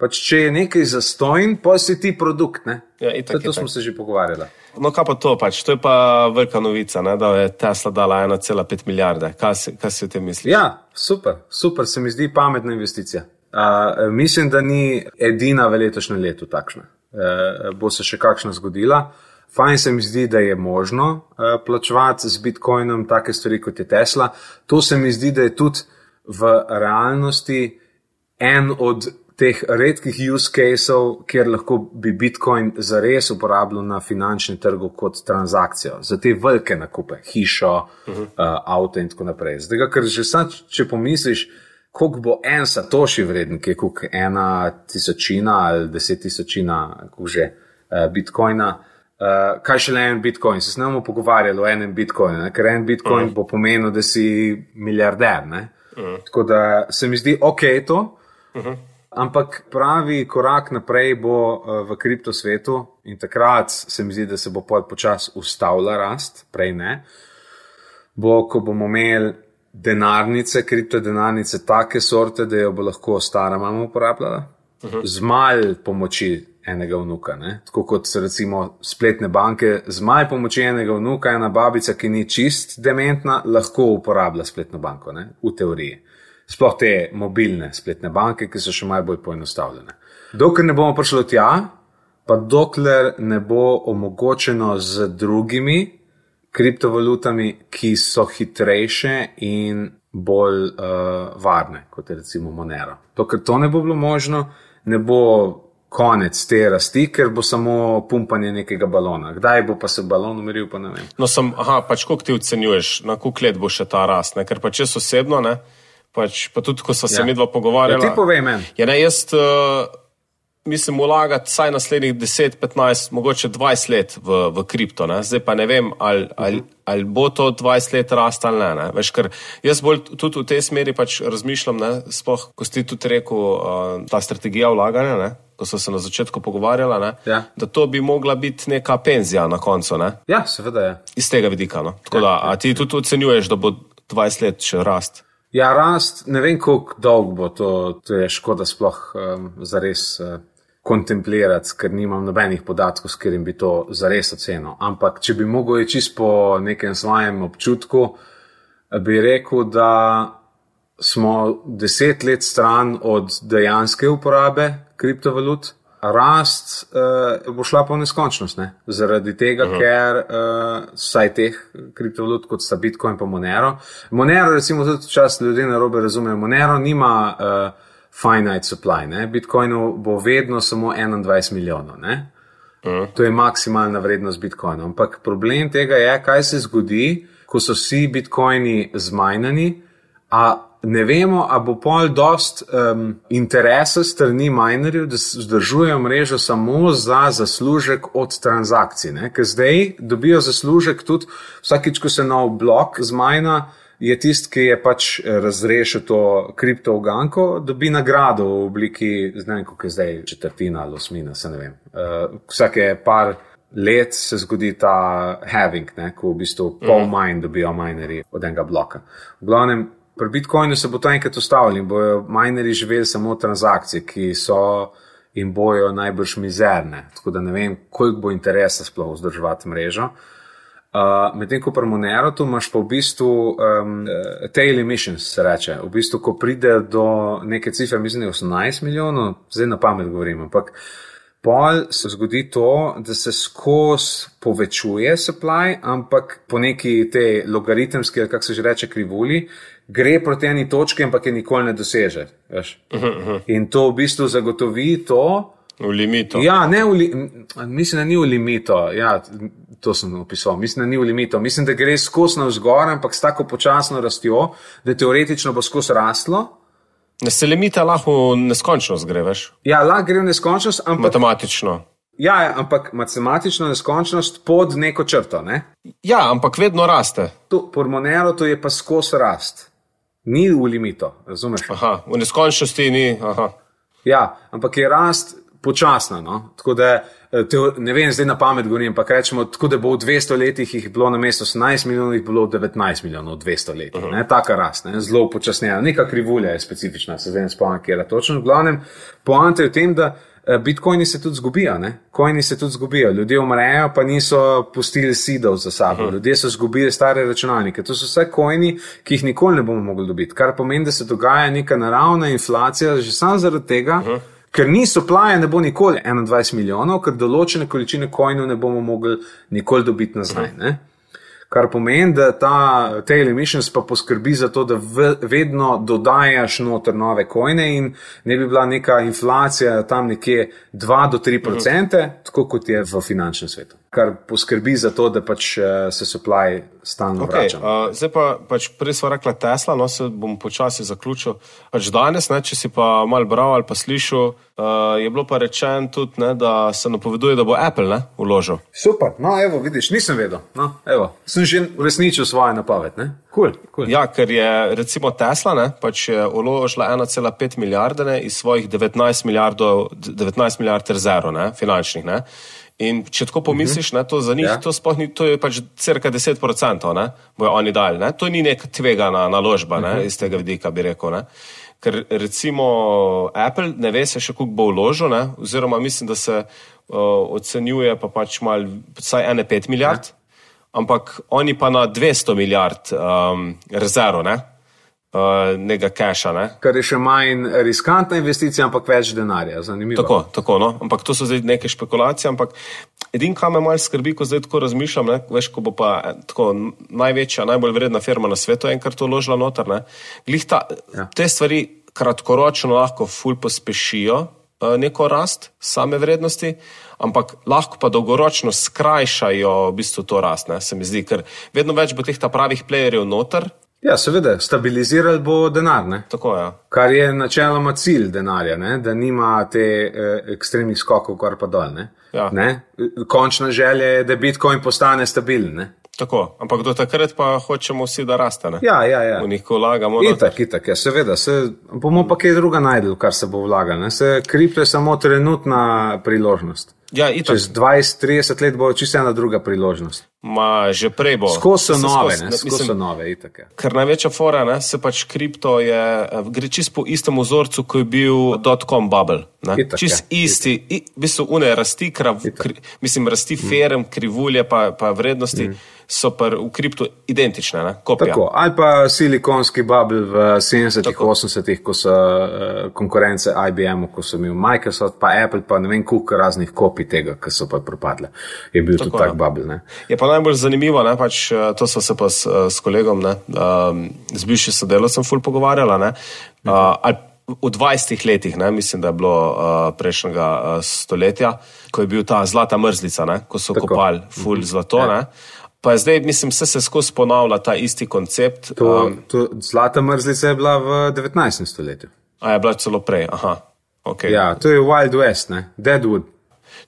Pač, če je nekaj zastojn, pa si ti produkt. Ne? Ja, itak, Saj to itak. smo se že pogovarjali. No, kaj pa to pač? To je pa velika novica, ne? da je Tesla dala 1,5 milijarde. Kaj si, kaj si o tem misliš? Ja, super, super, se mi zdi pametna investicija. Uh, mislim, da ni edina v letošnjem letu takšna. Uh, bo se še kakšna zgodila. Fajn se mi zdi, da je možno uh, plačevati z bitcoinom take stvari kot je Tesla. To se mi zdi, da je tudi v realnosti en od teh redkih use caseov, kjer lahko bi bitcoin zares uporabljal na finančnem trgu kot transakcijo za te velike nakupe, hišo, uh -huh. uh, avto in tako naprej. Zdaj, ker že sad, če pomisliš, koliko bo en satoši vreden, ki je kot ena tisočina ali deset tisočina, kako že uh, bitcoina. Uh, kaj še le en bitcoin? Se znamo pogovarjati o enem bitcoinu, ne? ker en bitcoin uh -huh. bo pomenil, da si milijarder. Uh -huh. Tako da se mi zdi ok to. Uh -huh. Ampak pravi korak naprej bo uh, v kriptosvetu in takrat se mi zdi, da se bo počasi ustavila rast, prej ne. Bo, ko bomo imeli denarnice, kriptodenarnice, take sorte, da jo bo lahko stara mama uporabljala, uh -huh. z mal pomoči enega vnuka. Ne? Tako kot so recimo spletne banke, z mal pomoči enega vnuka, ena babica, ki ni čist dementna, lahko uporablja spletno banko, ne? v teoriji. Sploh te mobilne spletne banke, ki so še malo bolj poenostavljene. Dokler ne bomo prišli tja, pa dokler ne bo omogočeno z drugimi kriptovalutami, ki so hitrejše in bolj uh, varne, kot je recimo Monero. Dokler to ne bo bilo možno, ne bo konec te rasti, ker bo samo pumpanje nekega balona. Kdaj bo pa se balon umiril, pa ne vem. No, sem, aha, pač koliko ti ocenjuješ, na koliko let bo še ta rast, ne? ker pač jaz osebno, ne, pač, pa tudi ko so se Ja. ja. midva pogovarjala. Ja, ti povej meni. Ja, ne, jaz uh, mislim vlagati vsaj naslednjih 10, 15, mogoče 20 let v, v kripto. Ne? Zdaj pa ne vem, ali, ali, ali bo to 20 let rast ali ne. ne? Veš, ker jaz bolj tudi v tej smeri pač razmišljam, ne? sploh, ko si tudi rekel, uh, ta strategija vlaganja, ne? ko so se na začetku pogovarjala, ne? Ja. da to bi mogla biti neka penzija na koncu. Ne? Ja, seveda je. Iz tega vidika. No? Tako da, a ti tudi ocenjuješ, da bo 20 let še rast? Ja, rast, ne vem, koliko dolgo bo to, to je škoda sploh um, zares uh, kontemplirati, ker nimam nobenih podatkov, s katerim bi to zares ocenil. Ampak, če bi mogel čisto po nekem svojem občutku, bi rekel, da smo deset let stran od dejanske uporabe kriptovalut. Rast uh, bo šla pa v neskončnost, ne? zaradi tega, -huh. ker uh, saj teh kriptovalut, kot sta Bitcoin in Monero. Monero, recimo, tudi čas ljudje na robe razumejo, Monero nima uh, finite supply, ne? Bitcoinu bo vedno samo 21 milijonov. Ne? To je maksimalna vrednost bitcoina. Ampak problem tega je, kaj se zgodi, ko so vsi bitcoini zmajnani, a ne vemo, a bo pol dost um, interesa strani minerjev, da vzdržujejo mrežo samo za zaslužek od transakcij. Ne? Ker zdaj dobijo zaslužek tudi vsakič, ko se nov blok zmajna. Je tisti, ki je pač eh, razrešil to kriptovganko, dobi nagrado v obliki, ne vem, kako je zdaj, četrtina ali osmina, se ne vem. Uh, vsake par let se zgodi ta having, ne, ko v bistvu pol manj dobijo minerji od enega bloka. V glavnem, pri Bitcoinu se bo to enkrat ustavilo in bojo minerji živeli samo od transakcij, ki so in bojo najbrž mizerne. Tako da ne vem, koliko bo interesa sploh vzdrževati mrežo. Uh, Medtem ko pri Monero tu imaš pa v bistvu um, eh, tail emissions, se reče. V bistvu, ko pride do neke cifre, mislim, da je 18 milijonov, zdaj na pamet govorim, ampak pol se zgodi to, da se skozi povečuje supply, ampak po neki te logaritemski, ali kako se že reče, krivulji, gre proti eni točki, ampak je nikoli ne doseže. veš. In to v bistvu zagotovi to. V limitu. Ja, ne v, li, m, mislim, da ni v limitu. Ja, to sem opisal. Mislim, da ni v limitu. Mislim, da gre skozi navzgor, ampak s tako počasno rastjo, da teoretično bo skozi raslo. Ne se limita lahko v neskončnost gre, veš? Ja, lahko gre v neskončnost, ampak, Matematično. ja, ja, ampak matematično neskončnost pod neko črto. Ne? Ja, ampak vedno raste. To, po Monero to je pa skozi rast. Ni v limitu, razumeš? Aha, v neskončnosti ni. Aha. Ja, ampak je rast počasna. No? Tako da, eh, teo, ne vem, zdaj na pamet govorim, ampak rečemo, tako da bo v 200 letih jih bilo na mesto 18 milijonov, jih bilo 19 milijonov v 200 letih. Uh -huh. Taka rast, ne? zelo počasnjena. Neka krivulja je specifična, se zdaj ne spomnim, kje je točno. V glavnem, poanta je v tem, da eh, bitcoini se tudi zgubijo, ne? Coini se tudi zgubijo, ljudje umrejo, pa niso pustili sidov za sabo, -huh. ljudje so zgubili stare računalnike. To so vse coini, ki jih nikoli ne bomo mogli dobiti, kar pomeni, da se dogaja neka naravna inflacija, že samo zaradi tega. -huh. Ker ni supply, ne bo nikoli 21 milijonov, ker določene količine coinov ne bomo mogli nikoli dobiti nazaj. Ne? Kar pomeni, da ta tail emissions pa poskrbi za to, da v, vedno dodajaš noter nove coine in ne bi bila neka inflacija tam nekje 2 do 3 odstotke, uh -huh. tako kot je v finančnem svetu. Kar poskrbi za to, da pač uh, se supply stalno Okay, vrača. uh, zdaj pa, pač prej smo rekla Tesla, no se bom počasi zaključil. Pač danes, ne, če si pa mal bral ali pa slišal, uh, je bilo pa rečeno tudi, ne, da se napoveduje, da bo Apple ne, vložil. Super, no, evo, vidiš, nisem vedel. No, evo, sem že uresničil svojo napoved. Cool, cool. Ja, ker je recimo Tesla ne, pač je vložila 1,5 milijarde ne, iz svojih 19 milijardov, 19 milijard rezerv ne, finančnih. Ne. In če tako pomisliš, ne, to za njih, Ja. to, sploh ni, to je pač crka 10%, ne, bojo oni dali. Ne. To ni neka tvegana naložba ne, iz tega vidika, bi rekel. Ne. Ker recimo Apple ne ve se še, koliko bo vložil, ne, oziroma mislim, da se uh, ocenjuje pa pač mal, vsaj 1,5 milijard, ja. ampak oni pa na 200 milijard um, rezerv, ne, uh, nekega keša. Ne. Kar je še manj riskantna investicija, ampak več denarja. Zanimivo. Tako, tako no. Ampak to so zdaj neke špekulacije. Ampak edino, kar me malo skrbi, ko zdaj tako razmišljam, ne, veš, ko bo pa eh, tako največja, najbolj vredna firma na svetu enkrat to vložila noter. Ne, glih ta, Ja. Te stvari kratkoročno lahko ful pospešijo eh, neko rast same vrednosti. Ampak lahko pa dolgoročno skrajšajo v bistvu to rast, ne, se mi zdi, ker vedno več bo teh pravih playerjev noter. Ja, seveda, stabilizirali bo denar, ne? Tako je. Ja. kar je načeloma cilj denarja, ne? da nima te eh, ekstremnih skokov, kar pa dol. Ne? Ja. Ne? Končna želja je, da Bitcoin postane stabilen. Ne? Tako, ampak do takrat pa hočemo vsi, da raste. Ne? Ja, ja, ja. V njih vlagamo. noter. Itak, itak, ja, seveda, se, bomo pa kaj druga najdel, kar se bo vlagal. Ne? Se kripto je samo trenutna priložnost. Ja, itak. Čez 20-30 let bo čisto ena druga priložnost. Ma že prej bo. Skozi nove, skozi- ne, skozi mislim, nove, itak. Ja. Ker največja fora, ne, se pač kripto je, eh, gre čist po istem vzorcu, kot je bil dotcom bubble. Itak, Čist ja, isti, i, v bistvu une rasti, krav, kri, mislim, rasti ferem, krivulje pa, pa vrednosti mm. so pa v kriptu identične, ne, kopija. Tako, ali pa silikonski bubble v 70-ih, 80-ih, ko so uh, konkurence IBM, ko so imeli Microsoft, pa Apple, pa ne vem, koliko raznih kopij tega, ki so pa propadle. Je bil tudi Tako, tak ja. bubble. Ne? Je pa najbolj zanimivo, ne, pač, eh, to smo se pa s, eh, s kolegom, ne, um, z bivšim sodelovcem, ful pogovarjala. Ne, uh, ali v 20 letih, ne, mislim, da je bilo uh, prejšnjega uh, stoletja, ko je bil ta zlata mrzlica, ne, ko so Tako. Kopali ful zlato. Ja. Ne, pa zdaj, mislim, vse se skozi ponavlja ta isti koncept. To, Um, to, zlata mrzlica je bila v 19. stoletju. a je bila celo prej. Aha, okay. Ja, to je Wild West, ne? Deadwood.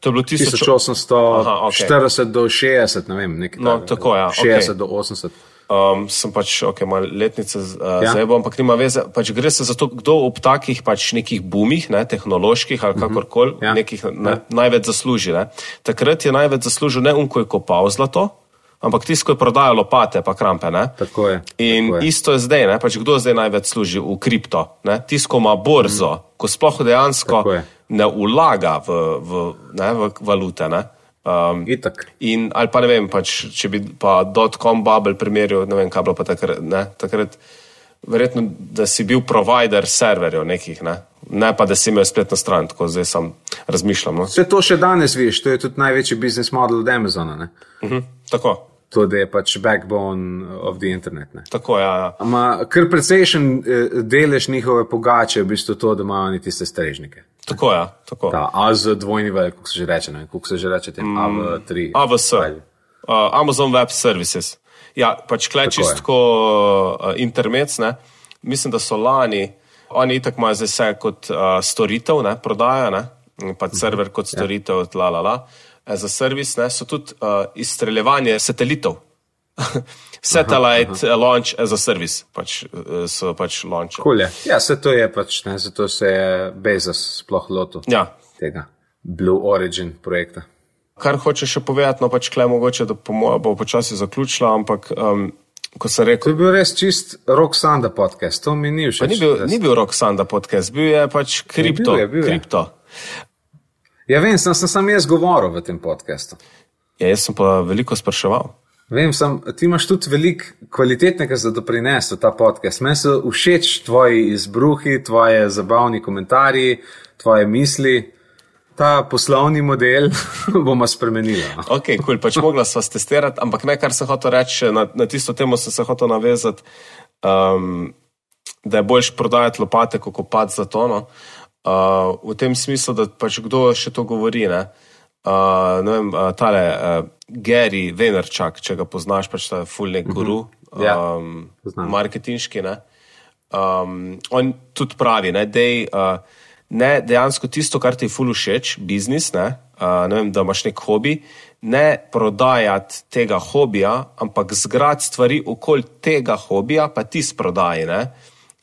To je bilo 1000. 1840 Aha, okej. do 60, ne vem, nekaj No, tako, ja, 60 okej. do 80. Um, sem pač, ok, malo letnice uh, Ja. ja. zdaj ampak nima veze. Pač gre se za to, kdo ob takih pač nekih bumih, ne, tehnoloških ali kakorkoli, Ja. ja. nekih ne, največ zasluži. Ne. Takrat je največ zaslužil ne unko je kopal zlato, ampak tisto, ko je prodajal lopate pa krampe. Ne. Tako je. In tako je. isto je zdaj, ne, pač kdo zdaj največ služi v kripto. Tisto, ko ima borzo, mm. ko sploh dejansko. Ne vlaga v, v, ne, v valute. Ne. Um, Itak. In, ali pa ne vem, pač, če bi pa dotcom bubble primerjal, ne vem, kaj bilo pa takrat. Ne, takrat verjetno, da si bil provider serverjev nekih, ne? ne pa da si imel spletno stran, tako zdaj sem razmišljal. No? Vse to še danes veš, to je tudi največji biznis model od Amazona. Ne? Uh -huh. Tako. To je pač backbone of the internet. Ne? Tako je. Ja, ja. Ampak kar precejšen eh, delež njihove pogače je v bistvu to, da imajo oni tiste strežnike. Tako je. Ja, tako. Ta AZ dvojni vel, kako se že reče, ne? kako se že reče, tem AV3. AVS, uh, Amazon Web Services. Ja, pač klečist tako uh, intermec, ne. Mislim, da so lani, oni itak imajo zdaj vse kot uh, storitev, ne, prodaja, ne, pa server kot storitev, la la la. E, Za servis ne, so tudi uh, izstreljevanje satelitov. Satellite aha, aha. launch as a service, pač, uh, so pač launch. Cool je. Ja, se to je pač, ne, zato se je Bezos sploh lotil Ja, tega Blue Origin projekta. kar hoče še povedati, no pač klej mogoče, da po mojem bo počasi zaključila, ampak um, ko sem To rekel, je bil res čist Rock Sanda podcast, to mi ni všeč. pa ni bil, ni bil Rock Sanda podcast, bil je pač kripto. bil je, bil je. kripto. Ja, vem, sem, sem sam jaz govoril v tem podkastu. Ja, jaz sem pa veliko spraševal. Vem, sem, ti imaš tudi veliko kvalitetnega za doprinesti v ta podcast. Meni so všeč tvoji izbruhi, tvoje zabavni komentarji, tvoje misli. Ta poslovni model bomo spremenili. no. Ok, kul, cool, pač mogla sva testirati, ampak ne, kar sem hotel reči, na, na tisto temo sem se hotel navezati, um, da je boljš prodajati lopate, kot kopati za tono. Uh, v tem smislu, da pač kdo še to govori. Ne? Uh, ne vem, uh, tale uh, Gary Venerčak, če ga poznaš, pač ta fulnik guru, Ja, um, poznam. marketinški. Ne? Um, on tudi pravi, da je uh, ne dejansko tisto, kar ti je ful všeč, biznis, ne, uh, ne vem, da imaš nek hobi, ne prodajati tega hobija, ampak zgrad stvari okoli tega hobija, pa ti sprodaji. Ne.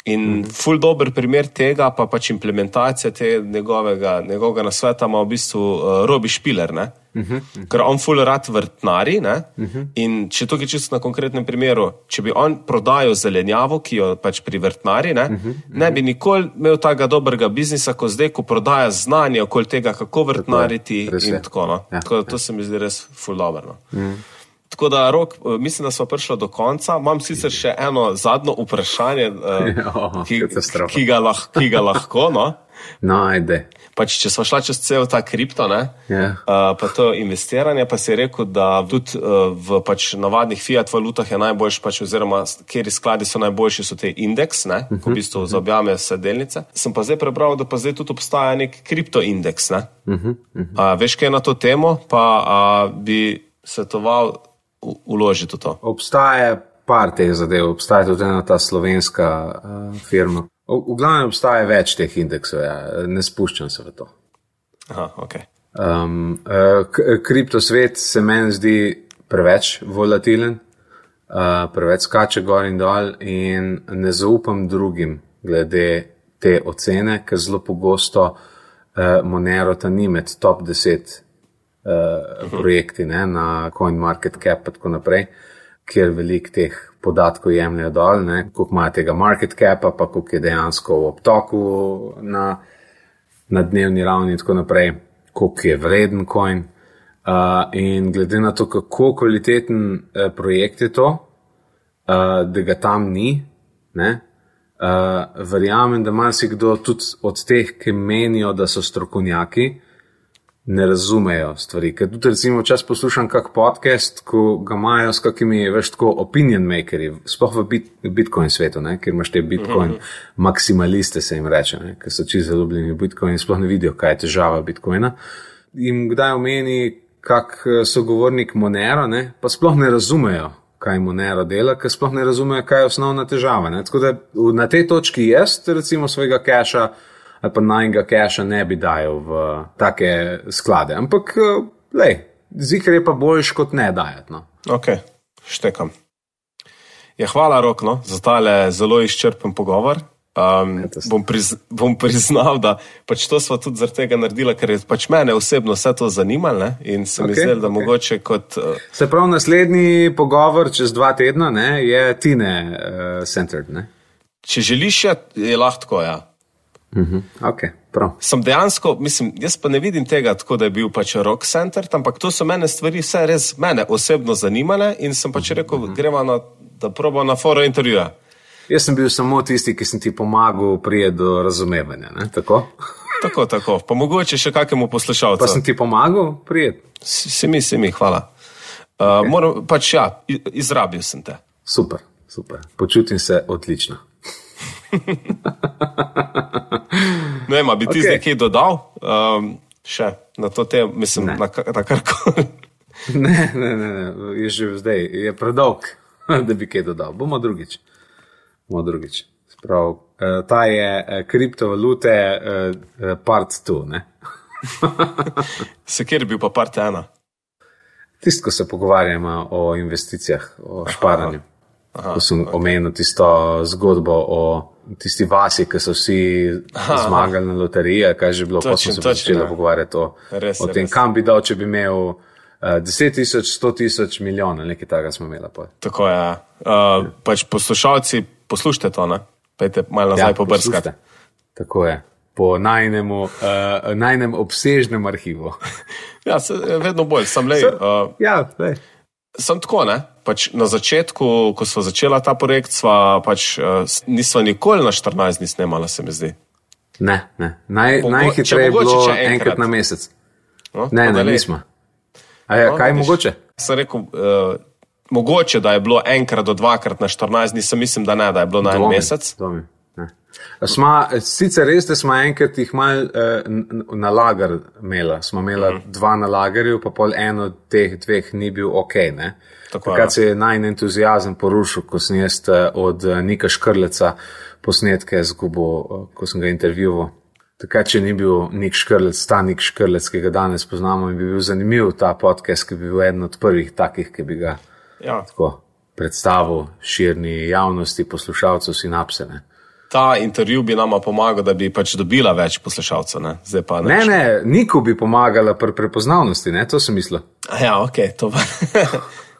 In mm -hmm. ful dober primer tega, pa pač implementacija te njegovega, njegovega nasveta ima v bistvu uh, Robi Špiler. Ne? Uh -huh. Ker on ful rad vrtnari. Uh -huh. In če to je čisto na konkretnem primeru, če bi on prodajal zelenjavo, ki jo pač pri vrtnari, ne, uh -huh. ne bi nikoli imel takega dobrega biznisa, kot zdaj, ko prodaja znanje okoli tega, kako vrtnariti res je. in tako naprej. Ja, Tako da to se mi zdi res ful dobro. No. Uh -huh. Tako da, rok, eh, mislim, da smo prišli do konca. Imam sicer še eno zadnjo vprašanje, Oh, ki, ki, ga lahko, ki ga lahko. No? No, ajde. Pač, če smo šla čez cel ta kripto, ne, Ja. uh, pa to investiranje, pa si rekel, da tudi uh, v pač navadnih fiat valutah je najboljši, pač, oziroma kjer skladi so najboljši, so te indeks, ne, uh -huh. v bistvu zaobjame vse delnice. Sem pa zdaj prebral, da pa zdaj tudi obstaja nek kriptoindeks. Ne. Uh -huh, uh -huh. uh, veš, kaj na to temo, pa uh, bi svetoval uložiti v to. Obstaja par teh zadev, obstaja tudi ena ta slovenska uh, firma. V, v glavnem obstaja več teh indeksov, ja. ne spuščam se v to. Aha, okay. Um, uh, kriptosvet se meni zdi preveč volatilen, uh, preveč skače gor in dol, in ne zaupam drugim glede te ocene, ker zelo pogosto uh, Monero ta ni med top 10 uh, projekti ne, na CoinMarketCap in tako naprej, kjer velik teh podatkov jemljajo dol, ne, koliko ima tega market capa, pa koliko je dejansko v obtoku na, na dnevni ravni in tako naprej, koliko je vreden coin. Uh, in glede na to, kako kvaliteten uh, projekt je to, uh, da ga tam ni, ne, uh, verjamem, da marsikdo tudi od teh, ki menijo, da so strokovnjaki, ne razumejo stvari. Ker tudi, recimo, čas poslušam kak podcast, ko ga imajo s kakimi, veš, tako opinion makers, sploh v bit, Bitcoin svetu, ne, ker imaš te Bitcoin maksimaliste, se jim reče, ne, ker so čisto zaljubljeni v Bitcoin in sploh ne vidijo, kaj je težava Bitcoina. In kdaj omeni kak eh, sogovornik Monero, ne, pa sploh ne razumejo, kaj Monero dela, ker sploh ne razumejo, kaj je osnovna težava. Ne. Tako da na tej točki jaz, recimo, svojega keša ali pa najnega keša ne bi dajal v take sklade. Ampak, eh, lej, zikr je pa boljš kot ne dajati. No. Ok, štekam. Ja, hvala, Rok, no, za tale zelo izčrpen pogovor. Um, bom, priz, bom priznal, da pač to smo tudi zaradi tega naredili, ker je pač mene osebno vse to zanimalo ne, in se mi Okej, zdelo, da okej. mogoče kot. Uh, Se pravi, naslednji pogovor čez dva tedna ne, je Tine uh, centered. Ne? če želiš, je, je lahko tako, ja. Ok, prav. Sem dejansko, mislim, jaz pa ne vidim tega tako, da je bil pač rock center, ampak to so mene stvari vse res mene osebno zanimale in sem pač rekel, gremo na, da probo na foro intervjuja. Jaz sem bil samo tisti, ki sem ti pomagal prije do razumevanja. Ne? Tako? Tako, tako. Pa mogoče še kakemu poslušalcu. Pa sem ti pomagal prije. Se mi, se mi, hvala. Uh, okay. moram, pač ja, izrabil sem te. Super, super. Počutim se odlično. Ne vem, bi ti okay. zdaj kaj dodal? Um, še na to temo, mislim, ne. na, na karkoli. ne, ne, ne, ne, je že zdaj, je predolg, da bi kaj dodal. Bomo drugič. Bomo drugič. Sprav, uh, ta je uh, kriptovalute, uh, part 2. se kjer bi bil pa part 1? Tisto, ko se pogovarjamo o investicijah, o šparanju. Aha, ko sem okay. omenil tisto zgodbo o tisti vasi, ki so vsi aha, zmagali na loteriji, kaj že bilo, ko smo se začeli pogovarjati o, res, o tem, res. kam bi dal, če bi imel. 10 tisoč, 100 tisoč milijonov, nekaj takega smo imeli. Pa. Tako je. Uh, pač poslušalci, poslušajte to, pejte malo nazaj ja, pobrskati. Tako je po najnem, uh, najnem obsežnem arhivu. ja, se, vedno bolj, sem le. Uh, ja, le. Sem tako, ne? Pač na začetku, ko smo začeli ta projekt, sva, pač, uh, nismo nikoli na 14 dni snemali, se mi zdi. Ne, ne. Naj, Mogo, najhitreje je bilo enkrat. enkrat na mesec. No, ne, ne, nismo. A ja, no, kaj je mogoče? Sem rekel, uh, mogoče, da je bilo enkrat do dvakrat na 14 dni, sem mislim, da ne, da je bilo na en mesec. Dvomi. Sma, sicer res, da smo enkrat jih mal eh, na lagar imeli. Smo imeli mm. dva na lagarju, pa pol eno od teh dveh ni bil ok. Takrat se je naj entuzijazem porušil, ko sem jaz eh, od eh, Nika Škrleca posnetke zgubil, eh, ko sem ga intervjuval. Takrat, če ni bil nek škrlec, ta nek škrlec, ki ga danes poznamo bi bil zanimiv ta podcast, ki bi bil eden od prvih takih, ki bi ga ja. predstavil širni javnosti, poslušalcev sinapsene ta intervju bi nama pomagal, da bi pač dobila več poslušalcev. Ne, ne, ne, niko bi pomagala pri prepoznavnosti, ne? to sem mislil. Ja, ok, to pa.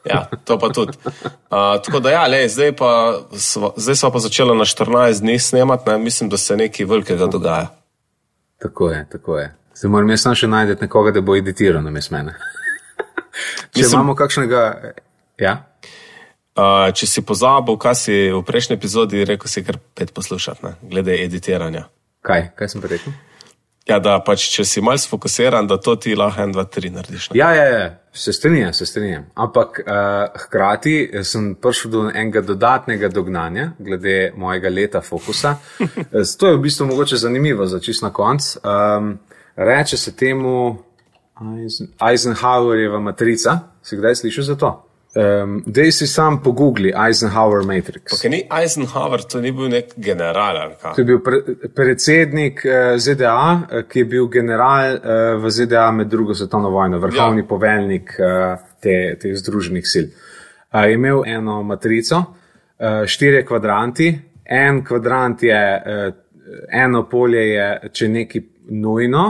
Ja, to pa tudi. Uh, tako da, ja, lej, zdaj, pa sva, zdaj smo pa začeli na 14 dni snemati, ne? mislim, da se nekaj velikega dogaja. Tako je, tako je. Zdaj moram jaz še najti nekoga, da bo editiral na mene. Če mislim, imamo kakšnega. Ja? Uh, če si pozabil, kaj si v prejšnji epizodi rekel, si kar pet poslušati, ne? glede editiranja. Kaj, kaj sem rekel? Ja, da pač, če si malce fokusiran, da to ti lahko en, dva, tri narediš. Ne? Ja, ja, ja, se strinjam, se strinjam. Ampak uh, hkrati sem prišel do enega dodatnega dognanja, glede mojega leta fokusa. to je v bistvu mogoče zanimivo za čist na konc. Um, reče se temu Eisenhowerjeva matrica. Si kdaj slišal za to? Um, Dej si sam po Google Eisenhower Matrix. Okay, ni Eisenhower, to ni bil nek general. To je bil pre, predsednik eh, ZDA, uh, ki je bil general uh, v ZDA med drugo svetovno vojno, vrhovni ja. poveljnik uh, te, te združenih sil. Uh, je imel eno matrico, uh, štiri kvadranti. En kvadrant je, uh, eno polje je, če nekaj nujno,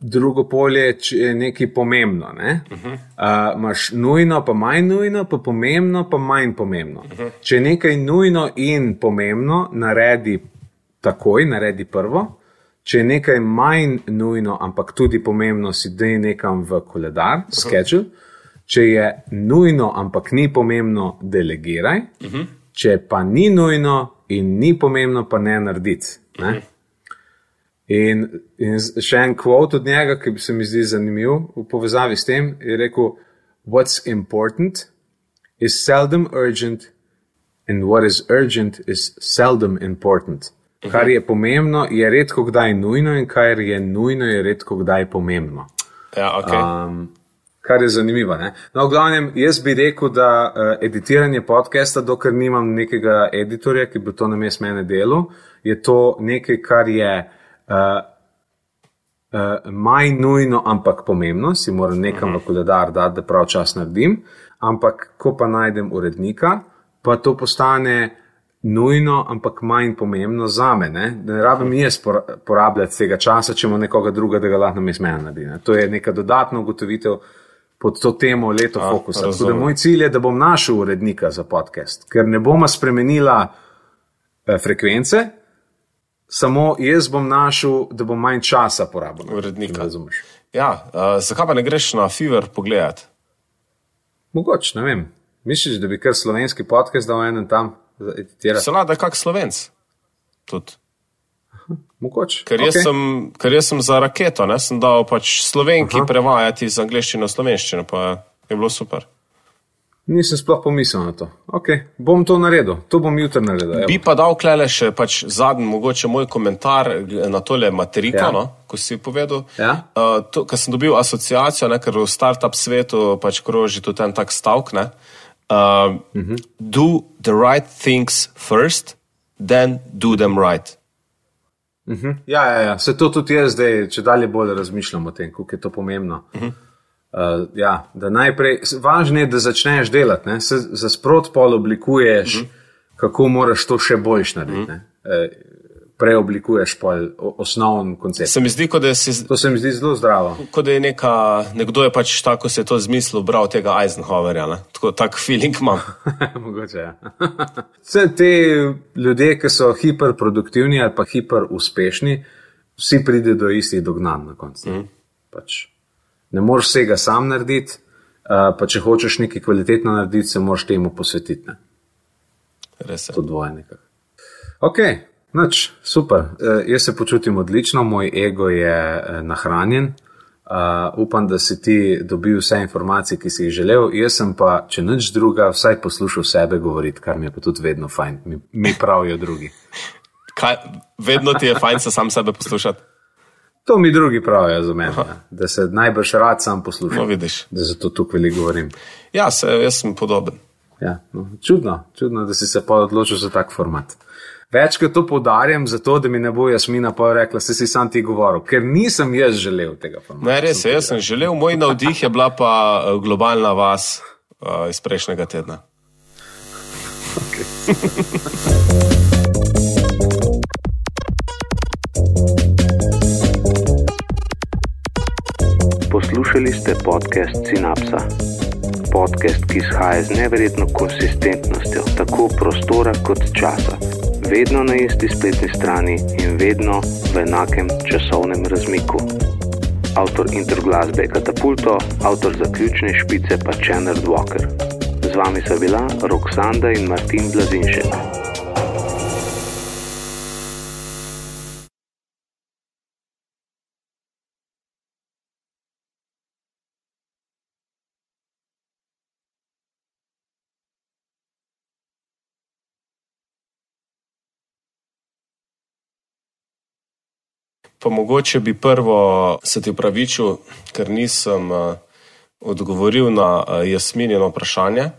drugo polje, če je nekaj pomembno. Ne? Uh -huh. uh, Imáš nujno, pa manj nujno, pa pomembno, pa manj pomembno. Uh -huh. Če nekaj nujno in pomembno naredi takoj, naredi prvo. Če je nekaj manj nujno, ampak tudi pomembno, si dej nekam v koledar, uh -huh. schedule. Če je nujno, ampak ni pomembno, delegiraj. Uh -huh. Če pa ni nujno in ni pomembno, pa ne narediti. Uh -huh. In, in še en kvot od njega, ki se mi zdi zanimiv v povezavi s tem, je rekel: What's important is seldom urgent, and what is urgent is seldom important. Mhm. Kar je pomembno, je redko kdaj nujno, in kar je nujno, je redko kdaj pomembno. Ja, okay. um, kar je zanimivo. Ne? No, v glavnem, jaz bi rekel, da uh, editiranje podcasta, dokler nimam nekega editorja, ki bi to na mestu mene delo, je to nekaj, kar je uh, uh, manj nujno, ampak pomembno, si moram nekam v koledar dati, da prav čas naredim. Ampak, ko pa najdem urednika, pa to postane nujno, ampak manj pomembno za me. Ne, ne rabim jaz porabljati tega časa, če ima nekoga druga, da ga lahko na mestu naredi. Ne. To je neka dodatna ugotovitev. Pod to temo leto A, fokusa. Tudi moj cilj je, da bom našel urednika za podcast, ker ne bomo spremenila eh, frekvence, samo jaz bom našel, da bom manj časa porabil. Urednika. Ja, uh, zakaj pa ne greš na Fever pogledat? Mogoče, ne vem. Misliš, da bi kar slovenski podcast dal enem tam? editirati. Seveda, kak slovenc. Tudi. Mogoče. Ker, jaz Okej. sem, ker jaz sem za raketo, ne, sem dal pač slovenki Aha. prevajati iz angleščine v slovenščino, pa je bilo super. Nisem sploh pomislil na to. Okay. Bom to naredil, to bom jutri naredil. evo. Bi pa dal klele še pač zadnji, mogoče moj komentar na tole materiko, Ja. no, ko si povedal. Ja. Uh, to, ker sem dobil asociacijo, ne, ker v startup svetu pač kroži tudi en tak stavek. ne, Uh, mm Mhm. -hmm. Do the right things first, then do them right. Ja, ja, ja. se to tudi jaz zdaj, če dalje bolj razmišljam o tem, kako je to pomembno. Uh -huh. Uh, ja, da najprej, važno je, da začneš delati, ne? se za sprot pol oblikuješ, uh -huh. kako moraš to še boljš narediti. Uh -huh. uh, preoblikuješ pol o- osnoven koncept. Se mi zdi, da, si, To se mi zdi zelo zdravo. kot da je neka, nekdo je pač tako se je to zmislil, bral tega Eisenhowerja. ne. Tako, tak feeling imam. Mogoče je. Vse te ljudje, ki so hiperproduktivni ali pa hiperuspešni, vsi pride do istih dognanj na koncu. Mm. Pač ne moreš vsega sam narediti, pa če hočeš nekaj kvalitetno narediti, se moraš temu posvetiti. Ne? Res je. To dvoje nekako. Ok, noč, super. Uh, jaz se počutim odlično, moj ego je uh, nahranjen. Uh, upam, da si ti dobil vse informacije, ki si jih želel. Jaz sem pa, če nič druga, vsaj poslušal sebe govoriti, kar mi je pa tudi vedno fajn, mi, mi pravijo drugi. Kaj, vedno ti je fajn se sam sebe poslušati. To mi drugi pravijo za mene, da se najbrž rad sam poslušam. No, vidiš. Da zato tukaj veliko govorim. Ja, se, jaz sem podoben. Ja, no, čudno, čudno, da si se pa odločil za tak format. Večkrat to poudarjam, zato da mi ne bo Jasmina pa rekla, se si sam ti govoril, ker nisem jaz želel tega formata. Ne, res je, jaz sem želel, moj navdih je bila pa eh, globalna vas uh, iz prejšnjega tedna. Poslušali ste podcast Synapsa. Podcast, ki izhaja z neverjetno konsistentnostjo tako prostora kot časa. Vedno na isti spletni strani in vedno v enakem časovnem razmiku. Avtor interglasbe je Katapulto, avtor zaključne špice pa Channel Walker. Z vami sta bila Roksanda in Martin Blazinšek. Pa mogoče bi prvo se ti upravičil, ker nisem uh, odgovoril na uh, Jasminino vprašanje.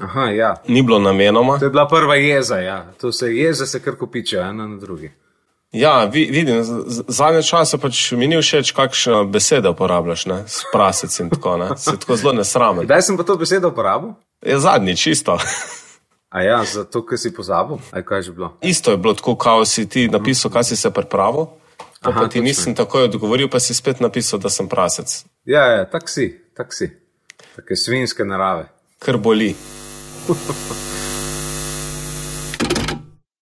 Aha, ja. Ni bilo namenoma. To je bila prva jeza, ja. To se jeze se kar kopičijo, ena na drugi. Ja, vi, vidim, zadnje čase pač mi ni všeč, kakšne besede uporabljaš, ne, s prasec in tako, ne. Se tako zelo nesramen. Kdaj sem pa to besedo uporabil? Je zadnji, čisto. A ja, zato, ker si pozabil. Aj kaj je že bilo? Isto je bilo tako, kao si ti napisal, kaj si se pripravil. Pa, Aha, pa ti točno. nisem takoj odgovoril, pa si spet napisal, da sem prasec. Ja, ja, tak si, tak si. Take svinske narave. Kar boli.